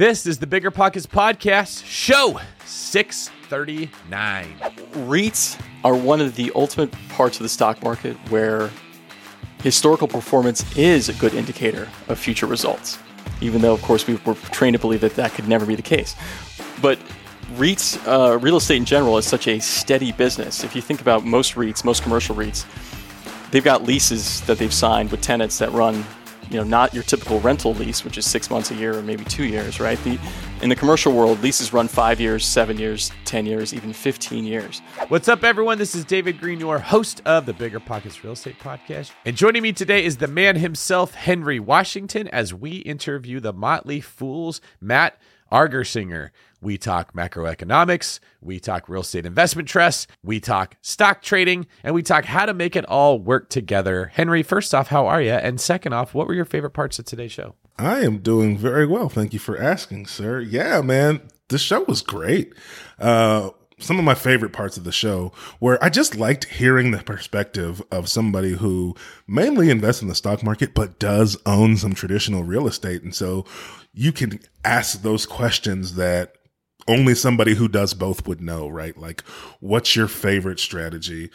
This is the Bigger Pockets Podcast, show 639. REITs are one of the ultimate parts of the stock market where historical performance is a good indicator of future results, even though, of course, we were trained to believe that that could never be the case. But REITs, uh, real estate in general, is such a steady business. If you think about most REITs, most commercial REITs, they've got leases that they've signed with tenants that run you know, not your typical rental lease, which is six months a year or maybe two years, right? The, in the commercial world, leases run five years, seven years, 10 years, even 15 years. What's up, everyone? This is David Greene, your host of the Bigger Pockets Real Estate Podcast. And joining me today is the man himself, Henry Washington, as we interview the Motley Fool's, Matt Argersinger. We talk macroeconomics, we talk real estate investment trusts, we talk stock trading, and we talk how to make it all work together. Henry, first off, how are you? And second off, what were your favorite parts of today's show? I am doing very well. Thank you for asking, sir. Yeah, man, the show was great. Uh, some of my favorite parts of the show where I just liked hearing the perspective of somebody who mainly invests in the stock market, but does own some traditional real estate. And so you can ask those questions that only somebody who does both would know, right? Like, what's your favorite strategy?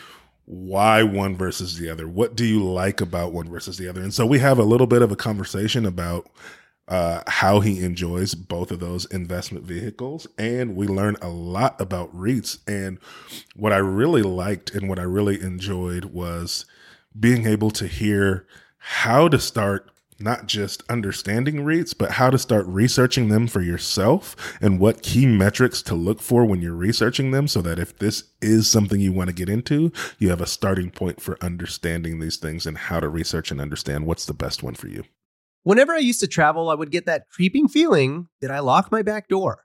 Why one versus the other? What do you like about one versus the other? And so we have a little bit of a conversation about uh, how he enjoys both of those investment vehicles. And we learn a lot about REITs. And what I really liked and what I really enjoyed was being able to hear how to start not just understanding REITs, but how to start researching them for yourself and what key metrics to look for when you're researching them so that if this is something you want to get into, you have a starting point for understanding these things and how to research and understand what's the best one for you. Whenever I used to travel, I would get that creeping feeling that I lock my back door.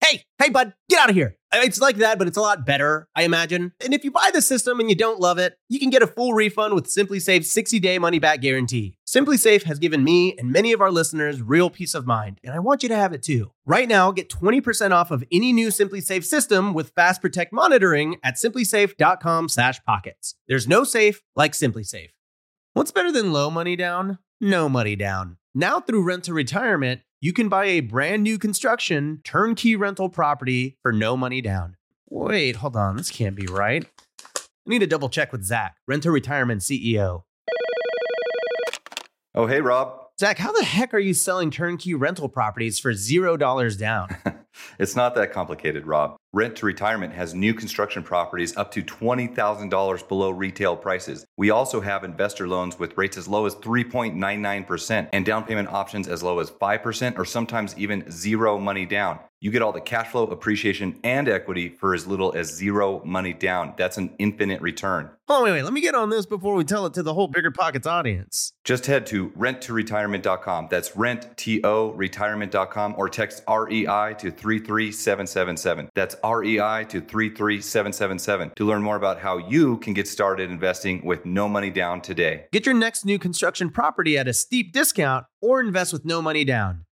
Hey, hey, bud, get out of here. It's like that, but it's a lot better, I imagine. And if you buy the system and you don't love it, you can get a full refund with SimpliSafe's 60-day money-back guarantee. SimpliSafe has given me and many of our listeners real peace of mind, and I want you to have it too. Right now, get 20% off of any new SimpliSafe system with Fast Protect monitoring at simplisafe.com/pockets. There's no safe like SimpliSafe. What's better than low money down? No money down. Now through Rent to Retirement, you can buy a brand new construction turnkey rental property for no money down. Wait, hold on. This can't be right. I need to double check with Zach, Rent to Retirement CEO. Oh, hey, Rob. Zach, how the heck are you selling turnkey rental properties for $0 down? it's not that complicated, Rob. Rent to Retirement has new construction properties up to $20,000 below retail prices. We also have investor loans with rates as low as 3.99% and down payment options as low as 5% or sometimes even zero money down. You get all the cash flow, appreciation, and equity for as little as zero money down. That's an infinite return. Oh, wait, wait. Let me get on this before we tell it to the whole Bigger Pockets audience. Just head to renttoretirement.com. That's rent-to retirement.com or text REI to 33777. That's REI to 33777 to learn more about how you can get started investing with no money down today. Get your next new construction property at a steep discount or invest with no money down.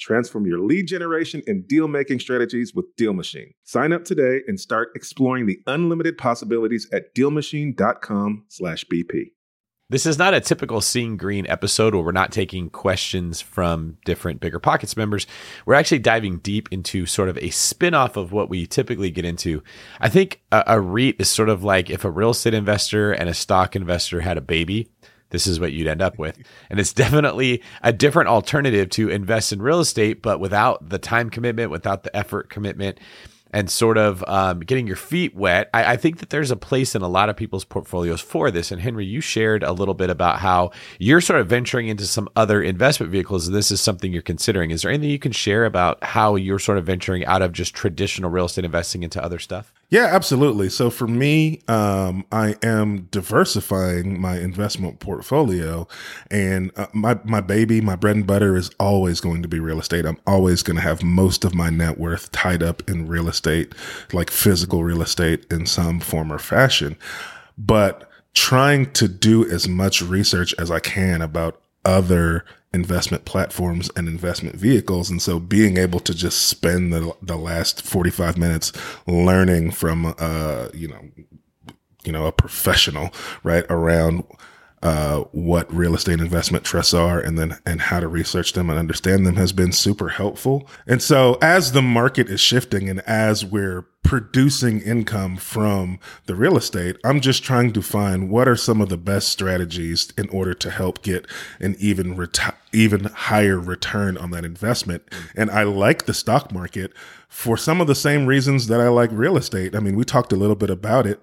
Transform your lead generation and deal making strategies with Deal Machine. Sign up today and start exploring the unlimited possibilities at DealMachine.com/bp. This is not a typical Seeing Greene episode where we're not taking questions from different Bigger Pockets members. We're actually diving deep into sort of a spin off of what we typically get into. I think a, a REIT is sort of like if a real estate investor and a stock investor had a baby this is what you'd end up with. And it's definitely a different alternative to invest in real estate, but without the time commitment, without the effort commitment, and sort of um, getting your feet wet. I, I, think that there's a place in a lot of people's portfolios for this. And Henry, you shared a little bit about how you're sort of venturing into some other investment vehicles, and this is something you're considering. Is there anything you can share about how you're sort of venturing out of just traditional real estate investing into other stuff? Yeah, absolutely. So for me, um, I am diversifying my investment portfolio, and uh, my my baby, my bread and butter is always going to be real estate. I'm always going to have most of my net worth tied up in real estate, like physical real estate in some form or fashion. But trying to do as much research as I can about other investment platforms and investment vehicles. And so being able to just spend the, the last 45 minutes learning from, uh, you know, you know, a professional, right, around uh, what real estate investment trusts are and then and how to research them and understand them has been super helpful. And so as the market is shifting and as we're producing income from the real estate, I'm just trying to find what are some of the best strategies in order to help get an even reti- even higher return on that investment. And I like the stock market for some of the same reasons that I like real estate. I mean, we talked a little bit about it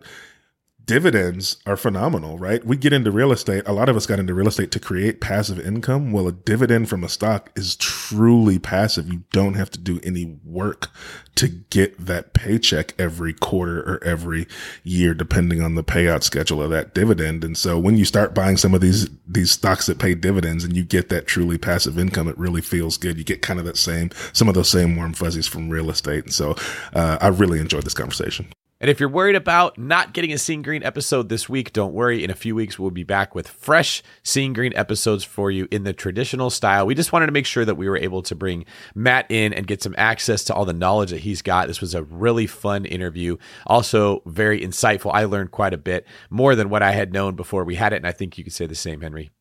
dividends are phenomenal, right? We get into real estate. A lot of us got into real estate to create passive income. Well, a dividend from a stock is truly passive. You don't have to do any work to get that paycheck every quarter or every year, depending on the payout schedule of that dividend. And so when you start buying some of these, these stocks that pay dividends and you get that truly passive income, it really feels good. You get kind of that same, some of those same warm fuzzies from real estate. And so, uh, I really enjoyed this conversation. And if you're worried about not getting a Seeing Greene episode this week, don't worry. In a few weeks, we'll be back with fresh Seeing Greene episodes for you in the traditional style. We just wanted to make sure that we were able to bring Matt in and get some access to all the knowledge that he's got. This was a really fun interview. Also, very insightful. I learned quite a bit more than what I had known before we had it. And I think you could say the same, Henry.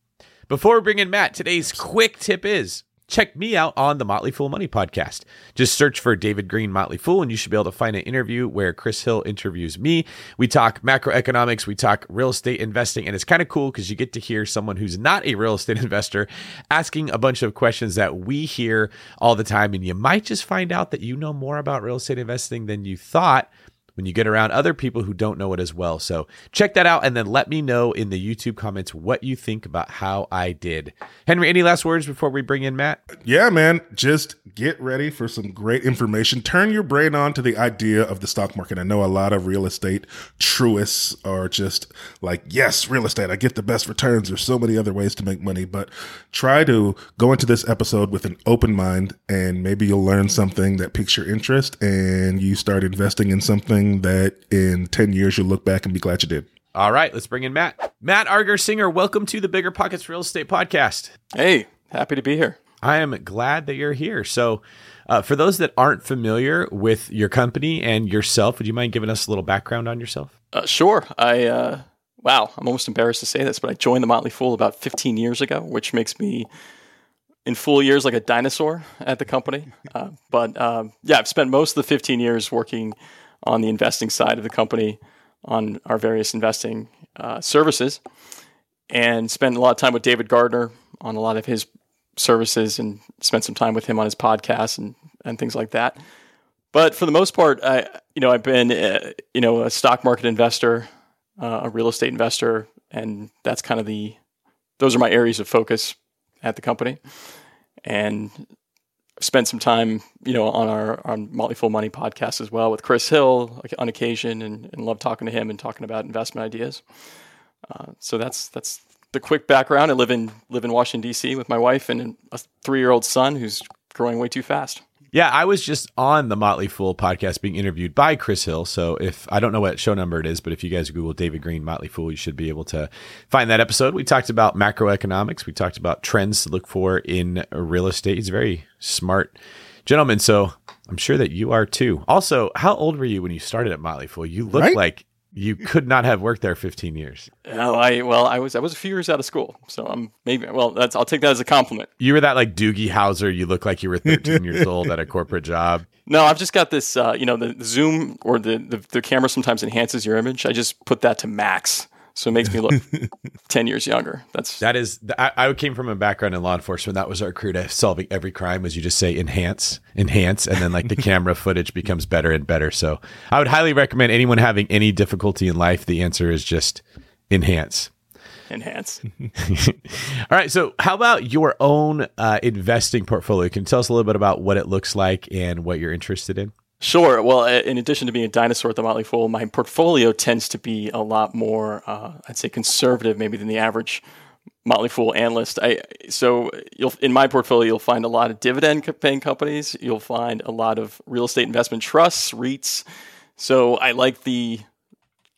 Before we bring in Matt, today's quick tip is check me out on the Motley Fool Money podcast. Just search for David Greene Motley Fool, and you should be able to find an interview where Chris Hill interviews me. We talk macroeconomics, we talk real estate investing, and it's kind of cool because you get to hear someone who's not a real estate investor asking a bunch of questions that we hear all the time. And you might just find out that you know more about real estate investing than you thought when you get around other people who don't know it as well. So check that out and then let me know in the YouTube comments what you think about how I did. Henry, any last words before we bring in Matt? Yeah, man. Just get ready for some great information. Turn your brain on to the idea of the stock market. I know a lot of real estate truists are just like, yes, real estate, I get the best returns. There's so many other ways to make money, but try to go into this episode with an open mind and maybe you'll learn something that piques your interest and you start investing in something something that in 10 years you'll look back and be glad you did. All right, let's bring in Matt. Matt Argersinger, welcome to the Bigger Pockets Real Estate Podcast. Hey, happy to be here. I am glad that you're here. So, uh, for those that aren't familiar with your company and yourself, would you mind giving us a little background on yourself? Uh, sure. I, uh, wow, I'm almost embarrassed to say this, but I joined the Motley Fool about 15 years ago, which makes me in full years like a dinosaur at the company. Uh, but um, yeah, I've spent most of the 15 years working on the investing side of the company on our various investing uh, services and spent a lot of time with David Gardner on a lot of his services and spent some time with him on his podcast and, and things like that. But for the most part, I you know I've been uh, you know a stock market investor, uh, a real estate investor, and that's kind of the those are my areas of focus at the company. And spent some time, you know, on our on Motley Fool Money podcast as well with Chris Hill on occasion, and, and love talking to him and talking about investment ideas. Uh, so that's that's the quick background. I live in live in Washington D.C. with my wife and a three year old son who's growing way too fast. Yeah, I was just on the Motley Fool podcast being interviewed by Chris Hill. So if I don't know what show number it is, but if you guys Google David Greene Motley Fool, you should be able to find that episode. We talked about macroeconomics. We talked about trends to look for in real estate. He's a very smart gentleman. So I'm sure that you are too. Also, how old were you when you started at Motley Fool? You look Right? like you could not have worked there 15 years. Oh, I well, I was I was a few years out of school, so I'm maybe well. That's I'll take that as a compliment. You were that like Doogie Howser. You look like you were 13 years old at a corporate job. No, I've just got this. Uh, you know, the, the zoom or the, the the camera sometimes enhances your image. I just put that to max, so it makes me look ten years younger. That's That is, I, I came from a background in law enforcement. That was our crew to solving every crime. Was you just say enhance, enhance, and then like the camera footage becomes better and better. So I would highly recommend anyone having any difficulty in life. The answer is just enhance. enhance. All right. So how about your own uh, investing portfolio? Can you tell us a little bit about what it looks like and what you're interested in? Sure. Well, in addition to being a dinosaur at the Motley Fool, my portfolio tends to be a lot more, uh, I'd say, conservative maybe than the average Motley Fool analyst. I so you'll in my portfolio you'll find a lot of dividend paying companies. You'll find a lot of real estate investment trusts, REITs. So I like the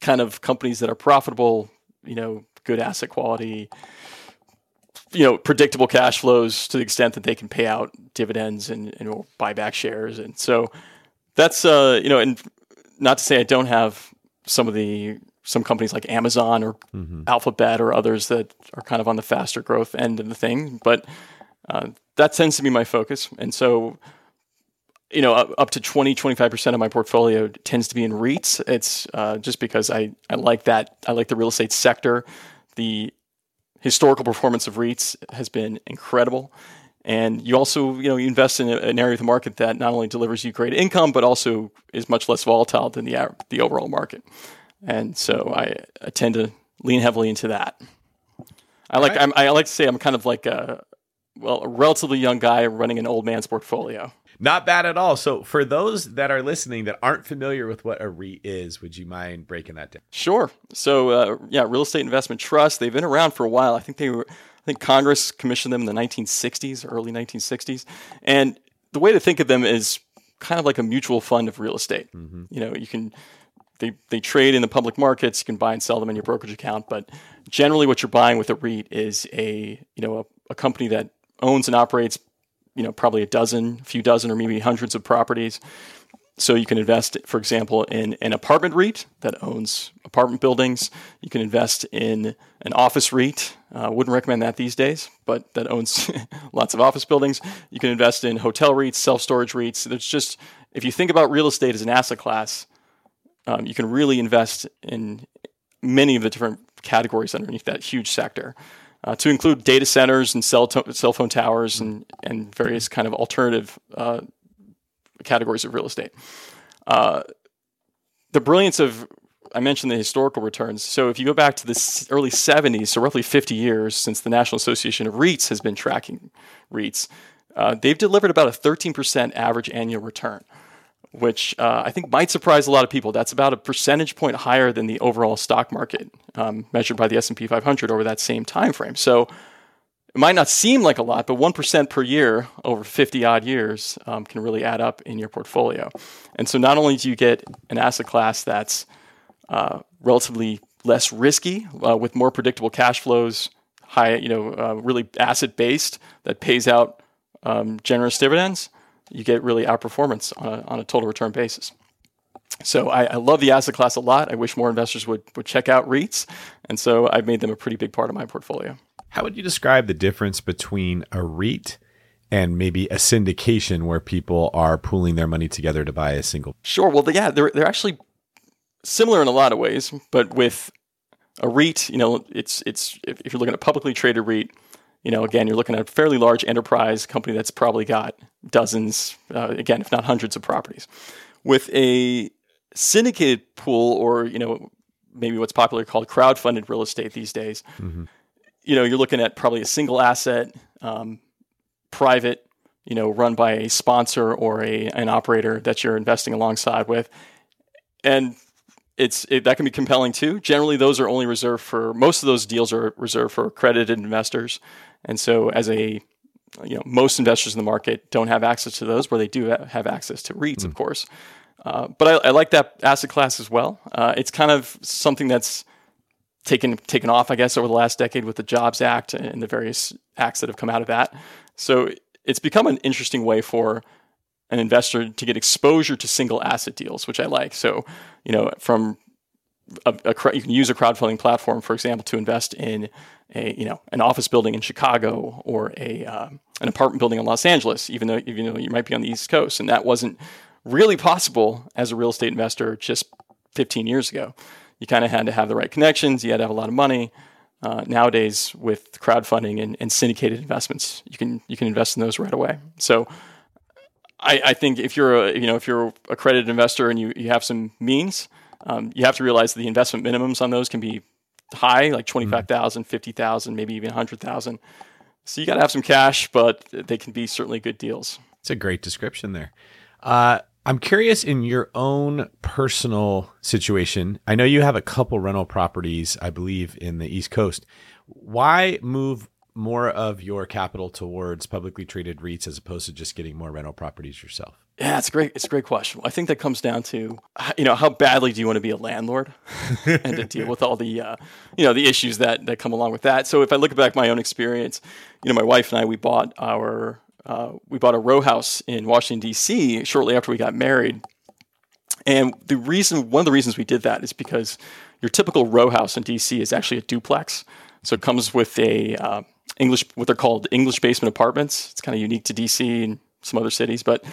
kind of companies that are profitable. You know, good asset quality. You know, predictable cash flows to the extent that they can pay out dividends and, and or buy back shares, and so that's uh you know and not to say I don't have some of the some companies like Amazon or Alphabet or others that are kind of on the faster growth end of the thing, but uh, that tends to be my focus, and so you know up, up to 20 25% of my portfolio tends to be in REITs. It's uh, just because I I like that I like the real estate sector. The historical performance of REITs has been incredible. And you also, you know, you invest in an area of the market that not only delivers you great income, but also is much less volatile than the the overall market. And so I, I tend to lean heavily into that. I like I'm, I like to say I'm kind of like a well a relatively young guy running an old man's portfolio. Not bad at all. So for those that are listening that aren't familiar with what a REIT is, would you mind breaking that down? Sure. So uh, yeah, real estate investment trust. They've been around for a while. I think they were. I think Congress commissioned them in the 1960s, early 1960s. And the way to think of them is kind of like a mutual fund of real estate. Mm-hmm. You know, you can they they trade in the public markets. You can buy and sell them in your brokerage account. But generally, what you're buying with a REIT is a you know a, a company that owns and operates you know probably a dozen, a few dozen, or maybe hundreds of properties. So you can invest, for example, in an apartment REIT that owns apartment buildings. You can invest in an office REIT. Uh, wouldn't recommend that these days, but that owns lots of office buildings. You can invest in hotel REITs, self storage REITs. There's just if you think about real estate as an asset class, um, you can really invest in many of the different categories underneath that huge sector. Uh, to include data centers and cell, to- cell phone towers and, and various kind of alternative uh, categories of real estate. Uh, the brilliance of I mentioned the historical returns. So if you go back to the early 70s, so roughly 50 years since the National Association of REITs has been tracking REITs, uh, they've delivered about a 13% average annual return, which uh, I think might surprise a lot of people. That's about a percentage point higher than the overall stock market um, measured by the S&P 500 over that same time frame. So it might not seem like a lot, but 1% per year over 50 odd years um, can really add up in your portfolio. And so not only do you get an asset class that's uh, relatively less risky uh, with more predictable cash flows, high, you know, uh, really asset based that pays out um, generous dividends, you get really outperformance on a, on a total return basis. So I, I love the asset class a lot. I wish more investors would, would check out REITs. And so I've made them a pretty big part of my portfolio. How would you describe the difference between a REIT and maybe a syndication where people are pooling their money together to buy a single? Sure. Well, yeah, they're they're actually similar in a lot of ways, but with a REIT, you know, it's it's if, if you're looking at a publicly traded REIT, you know, again, you're looking at a fairly large enterprise company that's probably got dozens, uh, again, if not hundreds of properties. With a syndicated pool, or you know, maybe what's popularly called crowd-funded real estate these days, you know, you're looking at probably a single asset, um, private, you know, run by a sponsor or a an operator that you're investing alongside with, and it's it, that can be compelling too. Generally, those are only reserved for most of those deals are reserved for accredited investors, and so as a you know most investors in the market don't have access to those, where they do have access to REITs, mm. of course. Uh, but I, I, like that asset class as well. Uh, it's kind of something that's taken taken off, I guess, over the last decade with the Jobs Act and the various acts that have come out of that. So it's become an interesting way for an investor to get exposure to single asset deals, which I like. So, you know, from a, a, you can use a crowdfunding platform, for example, to invest in a you know an office building in Chicago or a uh, an apartment building in Los Angeles, even though even though you might be on the East Coast, and that wasn't really possible as a real estate investor just 15 years ago. You kind of had to have the right connections, you had to have a lot of money. Uh, nowadays, with crowdfunding and, and syndicated investments, you can you can invest in those right away. So I, I, think if you're a you know if you're a accredited investor and you, you have some means, um, you have to realize that the investment minimums on those can be high, like 25,000, 50,000, maybe even 100,000. So you got to have some cash, but they can be certainly good deals. It's a great description there. Uh, I'm curious in your own personal situation. I know you have a couple rental properties, I believe, in the East Coast. Why move more of your capital towards publicly traded REITs as opposed to just getting more rental properties yourself? Yeah, it's great. It's a great question. I think that comes down to you know how badly do you want to be a landlord and to deal with all the uh, you know the issues that that come along with that. So if I look back my own experience, you know, my wife and I we bought our uh, we bought a row house in Washington D.C. shortly after we got married, and the reason one of the reasons we did that is because your typical row house in D.C. is actually a duplex. So it comes with a uh, English, what they're called English basement apartments. It's kind of unique to DC and some other cities, but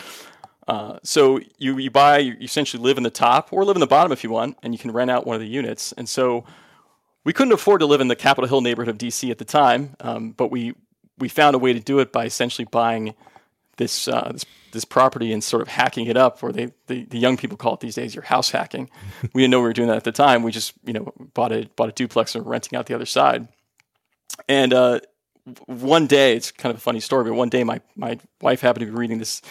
uh, so you you buy, you essentially live in the top or live in the bottom if you want, and you can rent out one of the units. And so we couldn't afford to live in the Capitol Hill neighborhood of DC at the time, um, but we we found a way to do it by essentially buying this, uh, this this property and sort of hacking it up, or they the, the young people call it these days, your house hacking. we didn't know we were doing that at the time. We just you know bought a bought a duplex and renting out the other side. And uh, one day, it's kind of a funny story, but one day my, my wife happened to be reading this,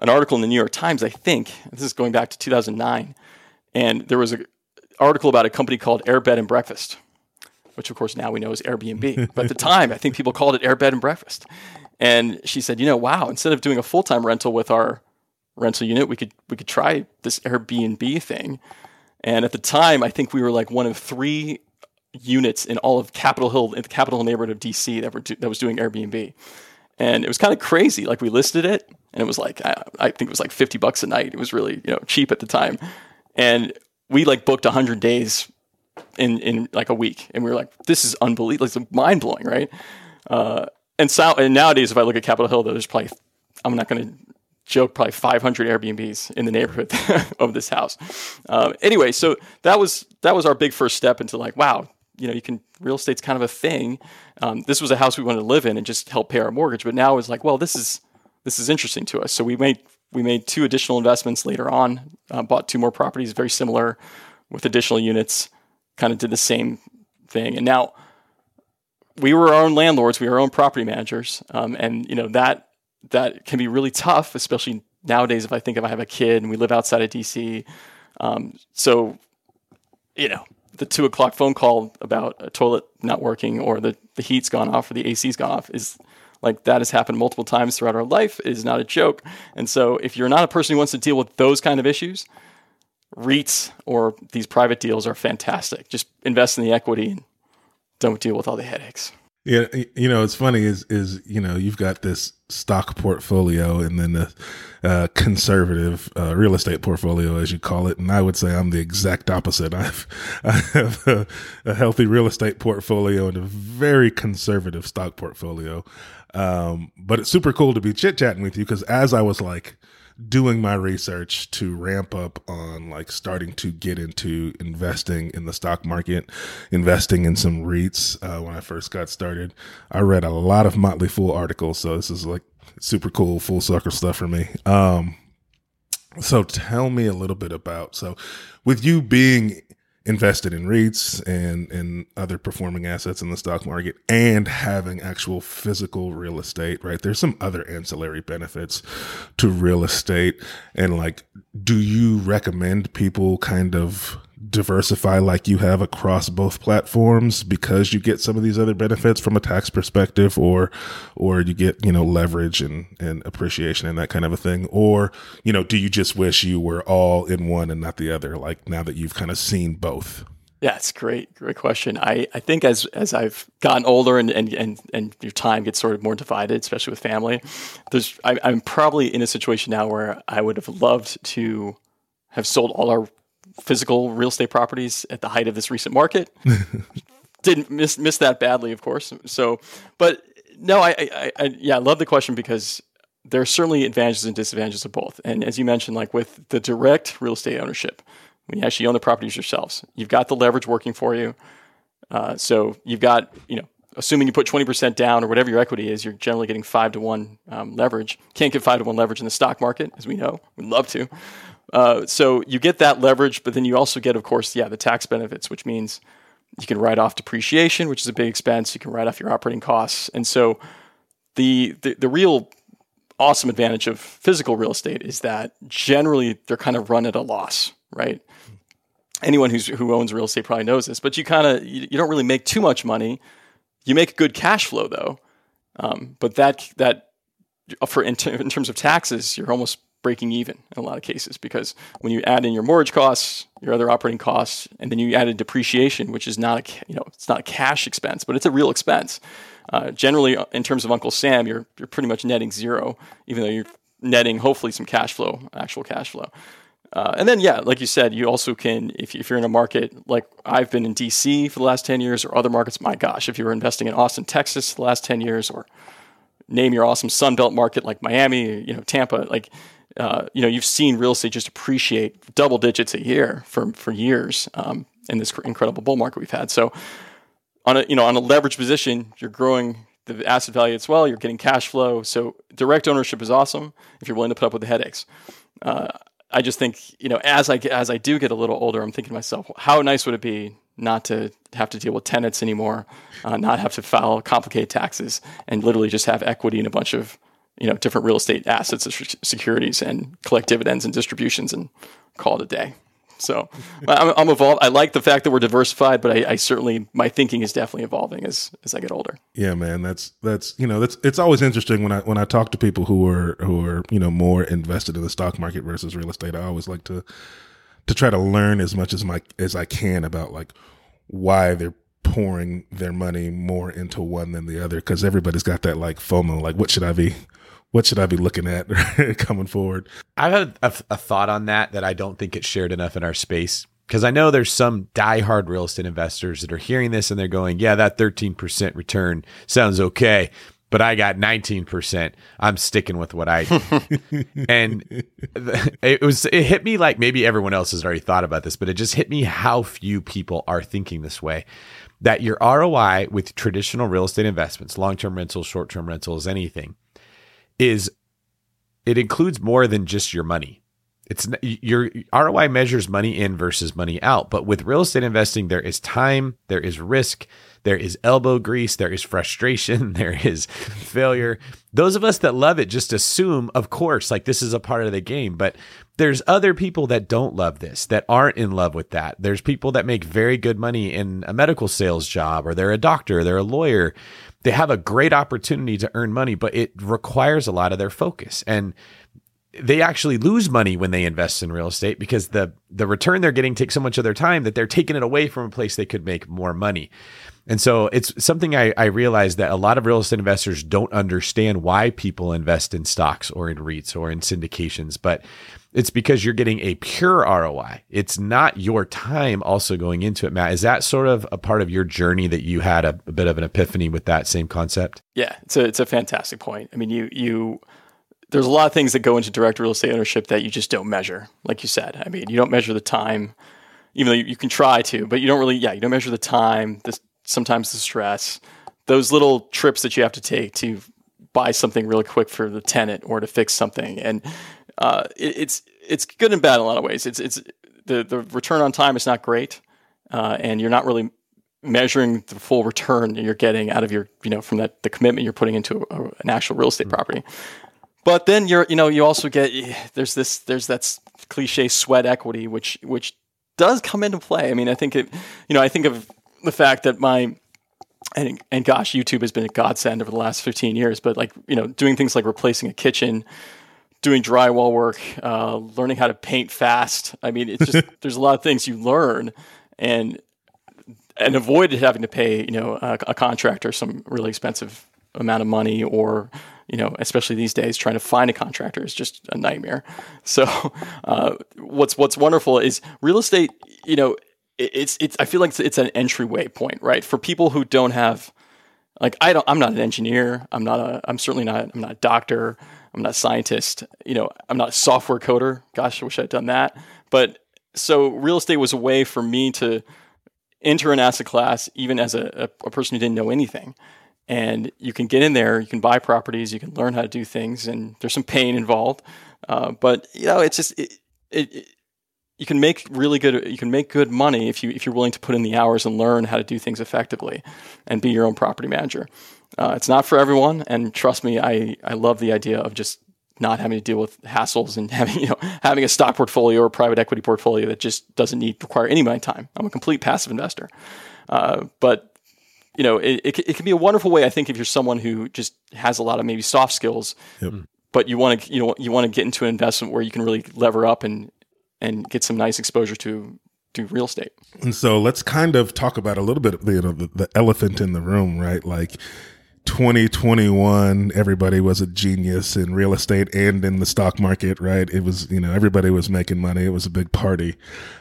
an article in the New York Times, I think. This is going back to 2009. And there was an article about a company called Air Bed and Breakfast, which of course now we know is Airbnb. but at the time, I think people called it Air Bed and Breakfast. And she said, you know, wow, instead of doing a full time rental with our rental unit, we could we could try this Airbnb thing. And at the time, I think we were like one of three units in all of Capitol Hill, in the Capitol Hill neighborhood of DC that were do, that was doing Airbnb, and it was kind of crazy. Like we listed it, and it was like I, I, think it was like fifty bucks a night. It was really you know cheap at the time, and we like booked hundred days in in like a week, and we were like, this is unbelievable. It's mind blowing, right? Uh, and so and nowadays, if I look at Capitol Hill, there's probably I'm not going to joke probably 500 Airbnbs in the neighborhood of this house. Um, anyway, so that was that was our big first step into like, wow, you know, you can real estate's kind of a thing. Um, this was a house we wanted to live in and just help pay our mortgage, but now it's like, well, this is this is interesting to us. So we made we made two additional investments later on, uh, bought two more properties very similar with additional units, kind of did the same thing, and now we were our own landlords, we were our own property managers, um, and you know that that can be really tough, especially nowadays. If I think if I have a kid and we live outside of DC, um, so you know the two o'clock phone call about a toilet not working or the, the heat's gone off or the AC's gone off is like that has happened multiple times throughout our life it is not a joke. And so if you're not a person who wants to deal with those kind of issues, REITs or these private deals are fantastic. Just invest in the equity and don't deal with all the headaches. Yeah, you know, it's funny is is you know you've got this stock portfolio and then the uh, conservative uh, real estate portfolio, as you call it, and I would say I'm the exact opposite. I've I have a, a healthy real estate portfolio and a very conservative stock portfolio. Um, but it's super cool to be chit chatting with you because as I was like doing my research to ramp up on like starting to get into investing in the stock market, investing in some REITs uh, when I first got started. I read a lot of Motley Fool articles, so this is like super cool full sucker stuff for me. Um, so tell me a little bit about so with you being invested in REITs and and other performing assets in the stock market and having actual physical real estate, right? There's some other ancillary benefits to real estate and like do you recommend people kind of diversify like you have across both platforms because you get some of these other benefits from a tax perspective or or you get you know leverage and and appreciation and that kind of a thing or you know do you just wish you were all in one and not the other like now that you've kind of seen both yeah, it's great, great question. I, I think as as I've gotten older and, and, and, and your time gets sort of more divided, especially with family, there's I, I'm probably in a situation now where I would have loved to have sold all our physical real estate properties at the height of this recent market. Didn't miss miss that badly, of course. So, but no, I, I, I yeah, I love the question because there are certainly advantages and disadvantages of both. And as you mentioned, like with the direct real estate ownership, when you actually own the properties yourselves, you've got the leverage working for you. Uh, so you've got, you know, assuming you put 20% down or whatever your equity is, you're generally getting five to one um, leverage. Can't get five to one leverage in the stock market, as we know. We'd love to. Uh, so you get that leverage, but then you also get, of course, yeah, the tax benefits, which means you can write off depreciation, which is a big expense. You can write off your operating costs, and so the, the, the real awesome advantage of physical real estate is that generally they're kind of run at a loss, right? Anyone who's who owns real estate probably knows this, but you kind of you, you, don't really make too much money. You make good cash flow though, um, but that that for in, t- in terms of taxes, you're almost breaking even in a lot of cases because when you add in your mortgage costs, your other operating costs, and then you add in depreciation, which is not a you know it's not a cash expense, but it's a real expense. Uh, generally, uh, in terms of Uncle Sam, you're you're pretty much netting zero, even though you're netting hopefully some cash flow, actual cash flow. Uh, and then, yeah, like you said, you also can, if, if you're in a market like I've been in DC for the last 10 years or other markets, my gosh, if you were investing in Austin, Texas the last 10 years, or name your awesome Sunbelt market like Miami, you know, Tampa, like uh, you know, you've seen real estate just appreciate double digits a year for for years um, in this incredible bull market we've had. So, on a you know on a leverage position, you're growing the asset value as well. You're getting cash flow. So, direct ownership is awesome if you're willing to put up with the headaches. Uh, I just think you know as I as I do get a little older, I'm thinking to myself, how nice would it be not to have to deal with tenants anymore, uh, not have to file complicated taxes, and literally just have equity in a bunch of you know different real estate assets securities and collect dividends and distributions and call it a day. So I'm, I'm evolved. I like the fact that we're diversified, but I, I, certainly my thinking is definitely evolving as as I get older. Yeah, man, that's that's you know that's it's always interesting when I when I talk to people who are who are you know more invested in the stock market versus real estate. I always like to to try to learn as much as my as I can about like why they're pouring their money more into one than the other because everybody's got that like FOMO, like what should I be what should I be looking at coming forward? I've had a, a, thought on that that I don't think it's shared enough in our space because I know there's some diehard real estate investors that are hearing this and they're going, "Yeah, that 13% return sounds okay." But I got 19%. I'm sticking with what I do. and it was it hit me like maybe everyone else has already thought about this, but it just hit me how few people are thinking this way that your ROI with traditional real estate investments, long-term rentals, short-term rentals, anything is it includes more than just your money. It's your ROI measures money in versus money out. But with real estate investing, there is time, there is risk, there is elbow grease, there is frustration, there is failure. Those of us that love it just assume, of course, like this is a part of the game. But there's other people that don't love this, that aren't in love with that. There's people that make very good money in a medical sales job, or they're a doctor, they're a lawyer they have a great opportunity to earn money, but it requires a lot of their focus. And they actually lose money when they invest in real estate because the the return they're getting takes so much of their time that they're taking it away from a place they could make more money. And so it's something I, I realize that a lot of real estate investors don't understand why people invest in stocks or in REITs or in syndications, but it's because you're getting a pure ROI. It's not your time also going into it, Matt. Is that sort of a part of your journey that you had a, a bit of an epiphany with that same concept? Yeah, it's a it's a fantastic point. I mean, you you there's a lot of things that go into direct real estate ownership that you just don't measure. Like you said, I mean, you don't measure the time, even though you, you can try to, but you don't really. Yeah, you don't measure the time. The, sometimes the stress, those little trips that you have to take to buy something really quick for the tenant or to fix something, and uh, it, it's it's good and bad in a lot of ways. It's it's the the return on time is not great. uh, and you're not really measuring the full return that you're getting out of your, you know, from that the commitment you're putting into a, an actual real estate property. But then you're, you know, you also get there's this there's that cliche sweat equity, which which does come into play. I mean, I think it, you know, I think of the fact that my and, and gosh, YouTube has been a godsend over the last 15 years. But like, you know, doing things like replacing a kitchen, doing drywall work, uh, learning how to paint fast. I mean, it's just there's a lot of things you learn, and and avoided having to pay, you know, a, a contractor some really expensive amount of money or you know, especially these days, trying to find a contractor is just a nightmare. So, uh, what's what's wonderful is real estate. You know, it's it's. I feel like it's, it's an entryway point, right, for people who don't have, like, I don't. I'm not an engineer. I'm not a. I'm certainly not. I'm not a doctor. I'm not a scientist. You know, I'm not a software coder. Gosh, I wish I'd done that. But so real estate was a way for me to enter an asset class, even as a, a, person who didn't know anything and you can get in there, you can buy properties, you can learn how to do things, and there's some pain involved. Uh, but you know, it's just it, it, it, you can make really good you can make good money if you if you're willing to put in the hours and learn how to do things effectively, and be your own property manager. Uh, it's not for everyone, and trust me, I I love the idea of just not having to deal with hassles and having you know having a stock portfolio or private equity portfolio that just doesn't need require any of my time. I'm a complete passive investor. Uh, but you know, it, it, it, can be a wonderful way. I think if you're someone who just has a lot of maybe soft skills, yep. but you want to, you know, you want to get into an investment where you can really lever up and and get some nice exposure to to real estate. And so let's kind of talk about a little bit, you know, the, the elephant in the room, right? Like 2021, everybody was a genius in real estate and in the stock market, right? It was, you know, everybody was making money. It was a big party.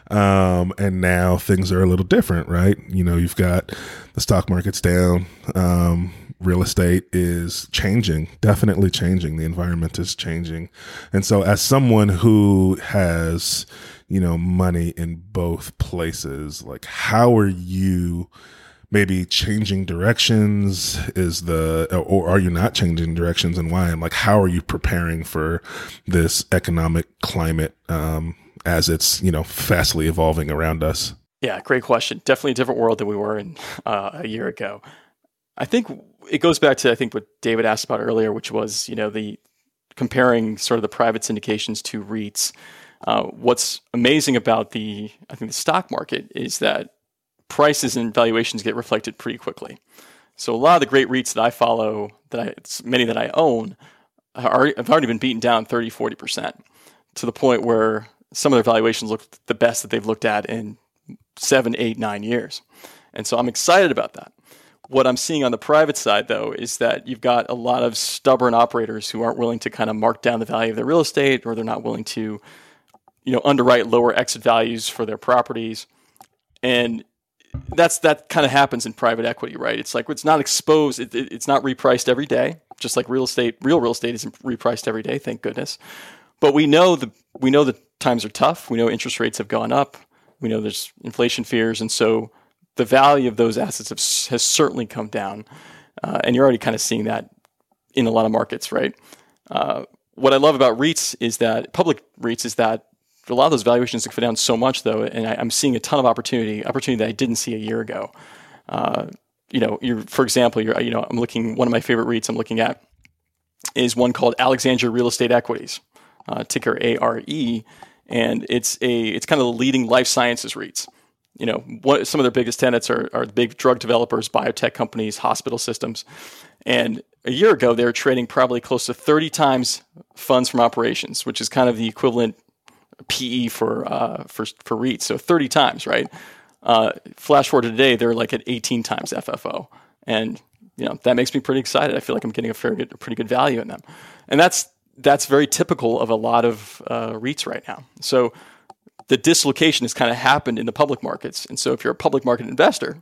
Um, and now things are a little different, right? You know, you've got the stock market's down. Um, real estate is changing, definitely changing. The environment is changing. And so as someone who has, you know, money in both places, like how are you maybe changing directions is the or are you not changing directions and why? And like how are you preparing for this economic climate um, as it's you know fastly evolving around us? Yeah great question. Definitely a different world than we were in uh, a year ago. I think it goes back to i think what david asked about earlier which was you know the comparing sort of the private syndications to reits. Uh, what's amazing about the i think the stock market is that prices and valuations get reflected pretty quickly. So a lot of the great REITs that I follow, that I, many that I own, are, have already been beaten down 30, 40% to the point where some of their valuations look the best that they've looked at in seven, eight, nine years. And so I'm excited about that. What I'm seeing on the private side, though, is that you've got a lot of stubborn operators who aren't willing to kind of mark down the value of their real estate, or they're not willing to, you know, underwrite lower exit values for their properties. And that's that kind of happens in private equity, right? It's like it's not exposed, it, it, it's not repriced every day, just like real estate. Real real estate isn't repriced every day, thank goodness. But we know the we know the times are tough. We know interest rates have gone up. We know there's inflation fears, and so the value of those assets have, has certainly come down. Uh, and you're already kind of seeing that in a lot of markets, right? Uh, what I love about REITs is that public REITs is that a lot of those valuations have come down so much though, and I, am seeing a ton of opportunity, opportunity that I didn't see a year ago. Uh, you know, you're, for example, you know, I'm looking, one of my favorite REITs I'm looking at is one called Alexandria Real Estate Equities, uh, ticker ARE. And it's a, it's kind of the leading life sciences REITs. You know, what, some of their biggest tenants are, are the big drug developers, biotech companies, hospital systems. And a year ago, they were trading probably close to 30 times funds from operations, which is kind of the equivalent PE for uh, for for REITs, so 30 times, right? Uh, flash forward to today, they're like at 18 times FFO, and you know that makes me pretty excited. I feel like I'm getting a fair good, pretty good value in them, and that's that's very typical of a lot of uh, REITs right now. So the dislocation has kind of happened in the public markets, and so if you're a public market investor,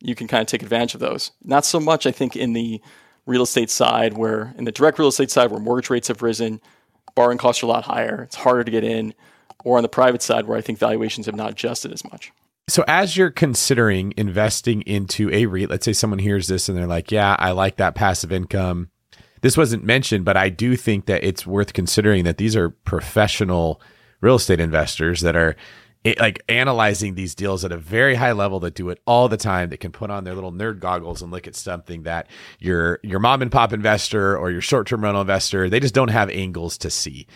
you can kind of take advantage of those. Not so much, I think, in the real estate side, where in the direct real estate side, where mortgage rates have risen, borrowing costs are a lot higher. It's harder to get in or on the private side where I think valuations have not adjusted as much. So, as you're considering investing into a REIT, let's say someone hears this and they're like, yeah, I like that passive income. This wasn't mentioned, but I do think that it's worth considering that these are professional real estate investors that are eh, like analyzing these deals at a very high level that do it all the time that can put on their little nerd goggles and look at something that your your mom and pop investor or your short-term rental investor they just don't have angles to see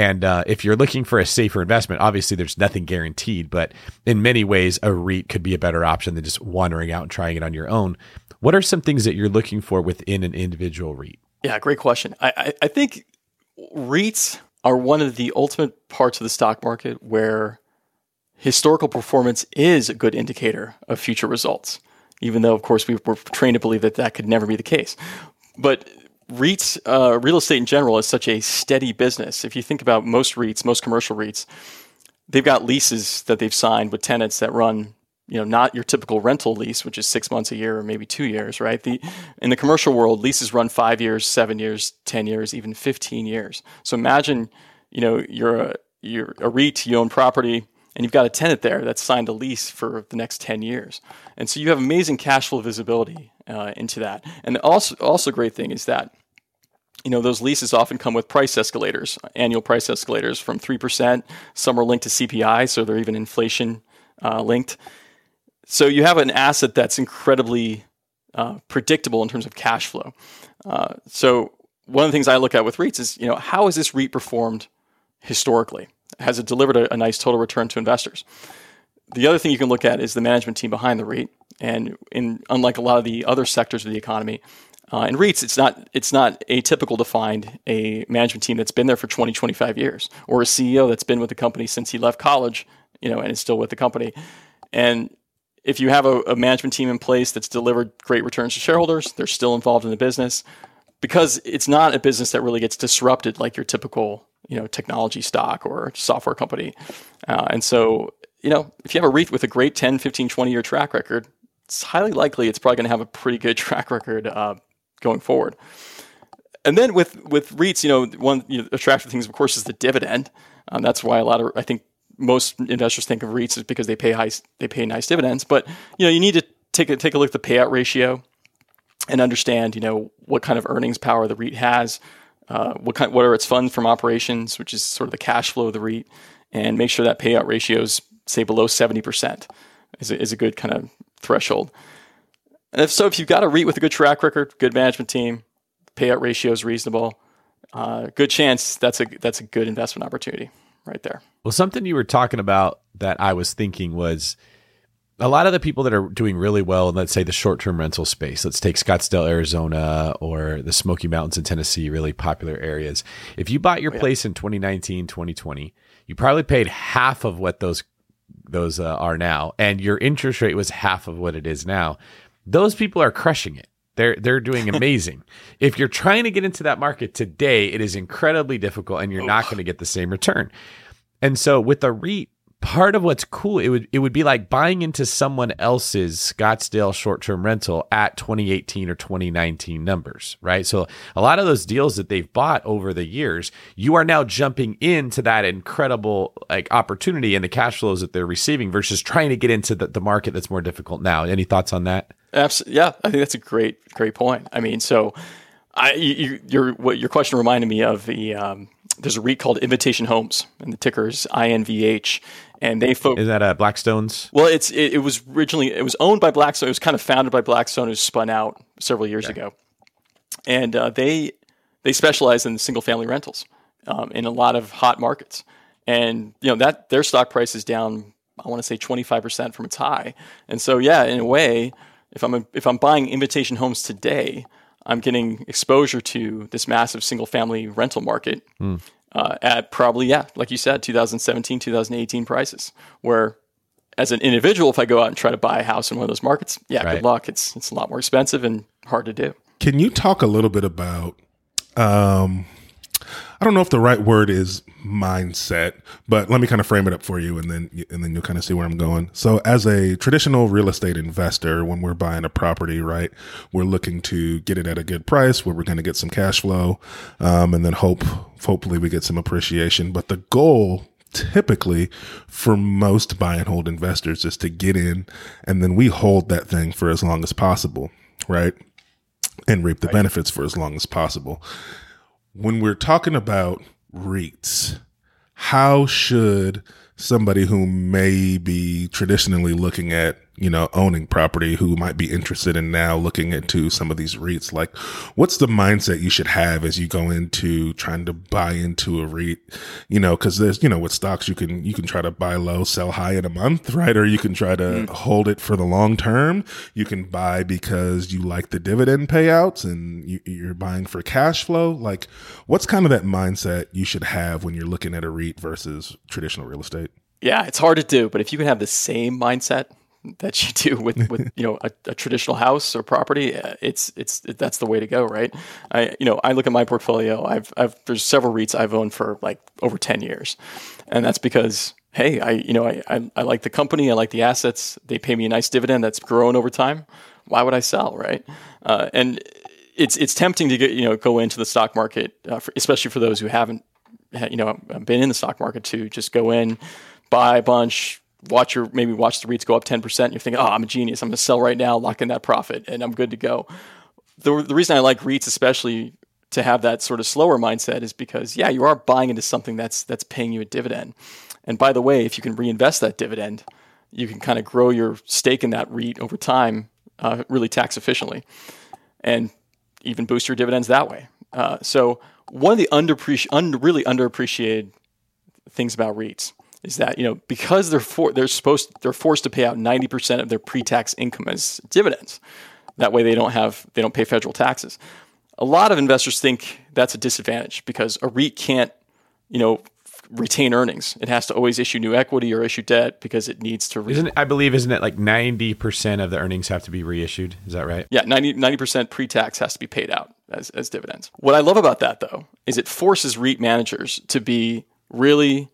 and uh, if you're looking for a safer investment obviously there's nothing guaranteed but in many ways a REIT could be a better option than just wandering out and trying it on your own. What are some things that you're looking for within an individual REIT? Yeah great question. I, I, I think REITs are one of the ultimate parts of the stock market where historical performance is a good indicator of future results, even though, of course, we were trained to believe that that could never be the case. But REITs, uh, real estate in general, is such a steady business. If you think about most REITs, most commercial REITs, they've got leases that they've signed with tenants that run, you know, not your typical rental lease, which is six months a year or maybe two years, right? The in the commercial world, leases run five years, seven years, ten years, even fifteen years. So imagine, you know, you're a you're a REIT, you own property and you've got a tenant there that's signed a lease for the next 10 years. And so you have amazing cash flow visibility uh, into that. And also, also great thing is that you know those leases often come with price escalators, annual price escalators from three percent. Some are linked to CPI, so they're even inflation uh, linked. So you have an asset that's incredibly uh, predictable in terms of cash flow. Uh, so one of the things I look at with REITs is you know how has this REIT performed historically? has it delivered a, a nice total return to investors? The other thing you can look at is the management team behind the REIT. And in unlike a lot of the other sectors of the economy, uh, in REITs, it's not it's not atypical to find a management team that's been there for 20, 25 years, or a CEO that's been with the company since he left college, you know, and is still with the company. And if you have a, a management team in place that's delivered great returns to shareholders, they're still involved in the business because it's not a business that really gets disrupted like your typical you know technology stock or software company. Uh, and so you know if you have a REIT with a great 10, 15, 20 year track record, it's highly likely it's probably going to have a pretty good track record uh, going forward. And then with with REITs, you know, one you know, attractive things, of course, is the dividend. Um, that's why a lot of I think most investors think of REITs is because they pay high they pay nice dividends. But you know, you need to take a take a look at the payout ratio and understand you know what kind of earnings power the REIT has, uh, what kind, what are its funds from operations, which is sort of the cash flow of the REIT, and make sure that payout ratios say below seventy percent is a, is a good kind of threshold. And if so, if you've got a REIT with a good track record, good management team, payout ratio is reasonable, uh, good chance that's a that's a good investment opportunity right there. Well, something you were talking about that I was thinking was a lot of the people that are doing really well in, let's say, the short term rental space, let's take Scottsdale, Arizona, or the Smoky Mountains in Tennessee, really popular areas. If you bought your oh, yeah. place in 2019, 2020, you probably paid half of what those those uh, are now, and your interest rate was half of what it is now. Those people are crushing it. They're they're doing amazing. if you're trying to get into that market today, it is incredibly difficult, and you're not going to get the same return. And so with a REIT, part of what's cool it would it would be like buying into someone else's Scottsdale short-term rental at 2018 or 2019 numbers, right? So a lot of those deals that they've bought over the years, you are now jumping into that incredible like opportunity and the cash flows that they're receiving versus trying to get into the, the market that's more difficult now. Any thoughts on that? Absolutely. Yeah, I think that's a great great point. I mean, so I you, your what your question reminded me of the um, there's a REIT called Invitation Homes, and the ticker is INVH. And they fo- is that a Blackstone's? Well, it's it, it, was originally it was owned by Blackstone. It was kind of founded by Blackstone. Was spun out several years okay. ago, and uh, they they specialize in single family rentals um, in a lot of hot markets. And you know that their stock price is down. I want to say 25 percent from its high. And so yeah, in a way, if I'm a, if I'm buying Invitation Homes today, I'm getting exposure to this massive single family rental market mm. uh, at probably, yeah, like you said, 2017, 2018 prices. Where as an individual, if I go out and try to buy a house in one of those markets, yeah, right. good luck. It's, it's a lot more expensive and hard to do. Can you talk a little bit about um, I don't know if the right word is mindset, but let me kind of frame it up for you, and then and then you'll kind of see where I'm going. So, as a traditional real estate investor, when we're buying a property, right, we're looking to get it at a good price, where we're going to get some cash flow, um, and then hope hopefully we get some appreciation. But the goal typically for most buy and hold investors is to get in and then we hold that thing for as long as possible, right? And reap the right. benefits for as long as possible when we're talking about REITs, how should somebody who may be traditionally looking at you know, owning property who might be interested in now looking into some of these REITs? Like, what's the mindset you should have as you go into trying to buy into a REIT? You know, cause there's, you know, with stocks, you can, you can try to buy low, sell high in a month, right? Or you can try to mm. hold it for the long term. You can buy because you like the dividend payouts and you, you're buying for cash flow. Like, what's kind of that mindset you should have when you're looking at a REIT versus traditional real estate? Yeah, it's hard to do, but if you can have the same mindset that you do with, with you know a, a, traditional house or property, uh, it's it's it, that's the way to go, right? I you know I look at my portfolio. I've I've there's several REITs I've owned for like over ten years, and that's because hey, I you know I, I, I like the company, I like the assets. They pay me a nice dividend that's grown over time. Why would I sell, right? Uh, and it's it's tempting to get you know go into the stock market, uh, for, especially for those who haven't you know been in the stock market to just go in, buy a bunch watch your maybe watch the REITs go up 10%. And You're thinking, oh, I'm a genius. I'm going to sell right now, lock in that profit, and I'm good to go. The, the reason I like REITs, especially to have that sort of slower mindset, is because yeah, you are buying into something that's that's paying you a dividend. And by the way, if you can reinvest that dividend, you can kind of grow your stake in that REIT over time, uh, really tax efficiently, and even boost your dividends that way. Uh, so one of the underappreci- un- really underappreciated things about REITs is that you know because they're for, they're supposed they're forced to pay out 90% of their pre-tax income as dividends. That way they don't have they don't pay federal taxes. A lot of investors think that's a disadvantage because a REIT can't, you know, retain earnings. It has to always issue new equity or issue debt because it needs to. Re- isn't I believe isn't it like ninety percent of the earnings have to be reissued? Is that right? Yeah, 90 percent pre-tax has to be paid out as as dividends. What I love about that though is it forces REIT managers to be really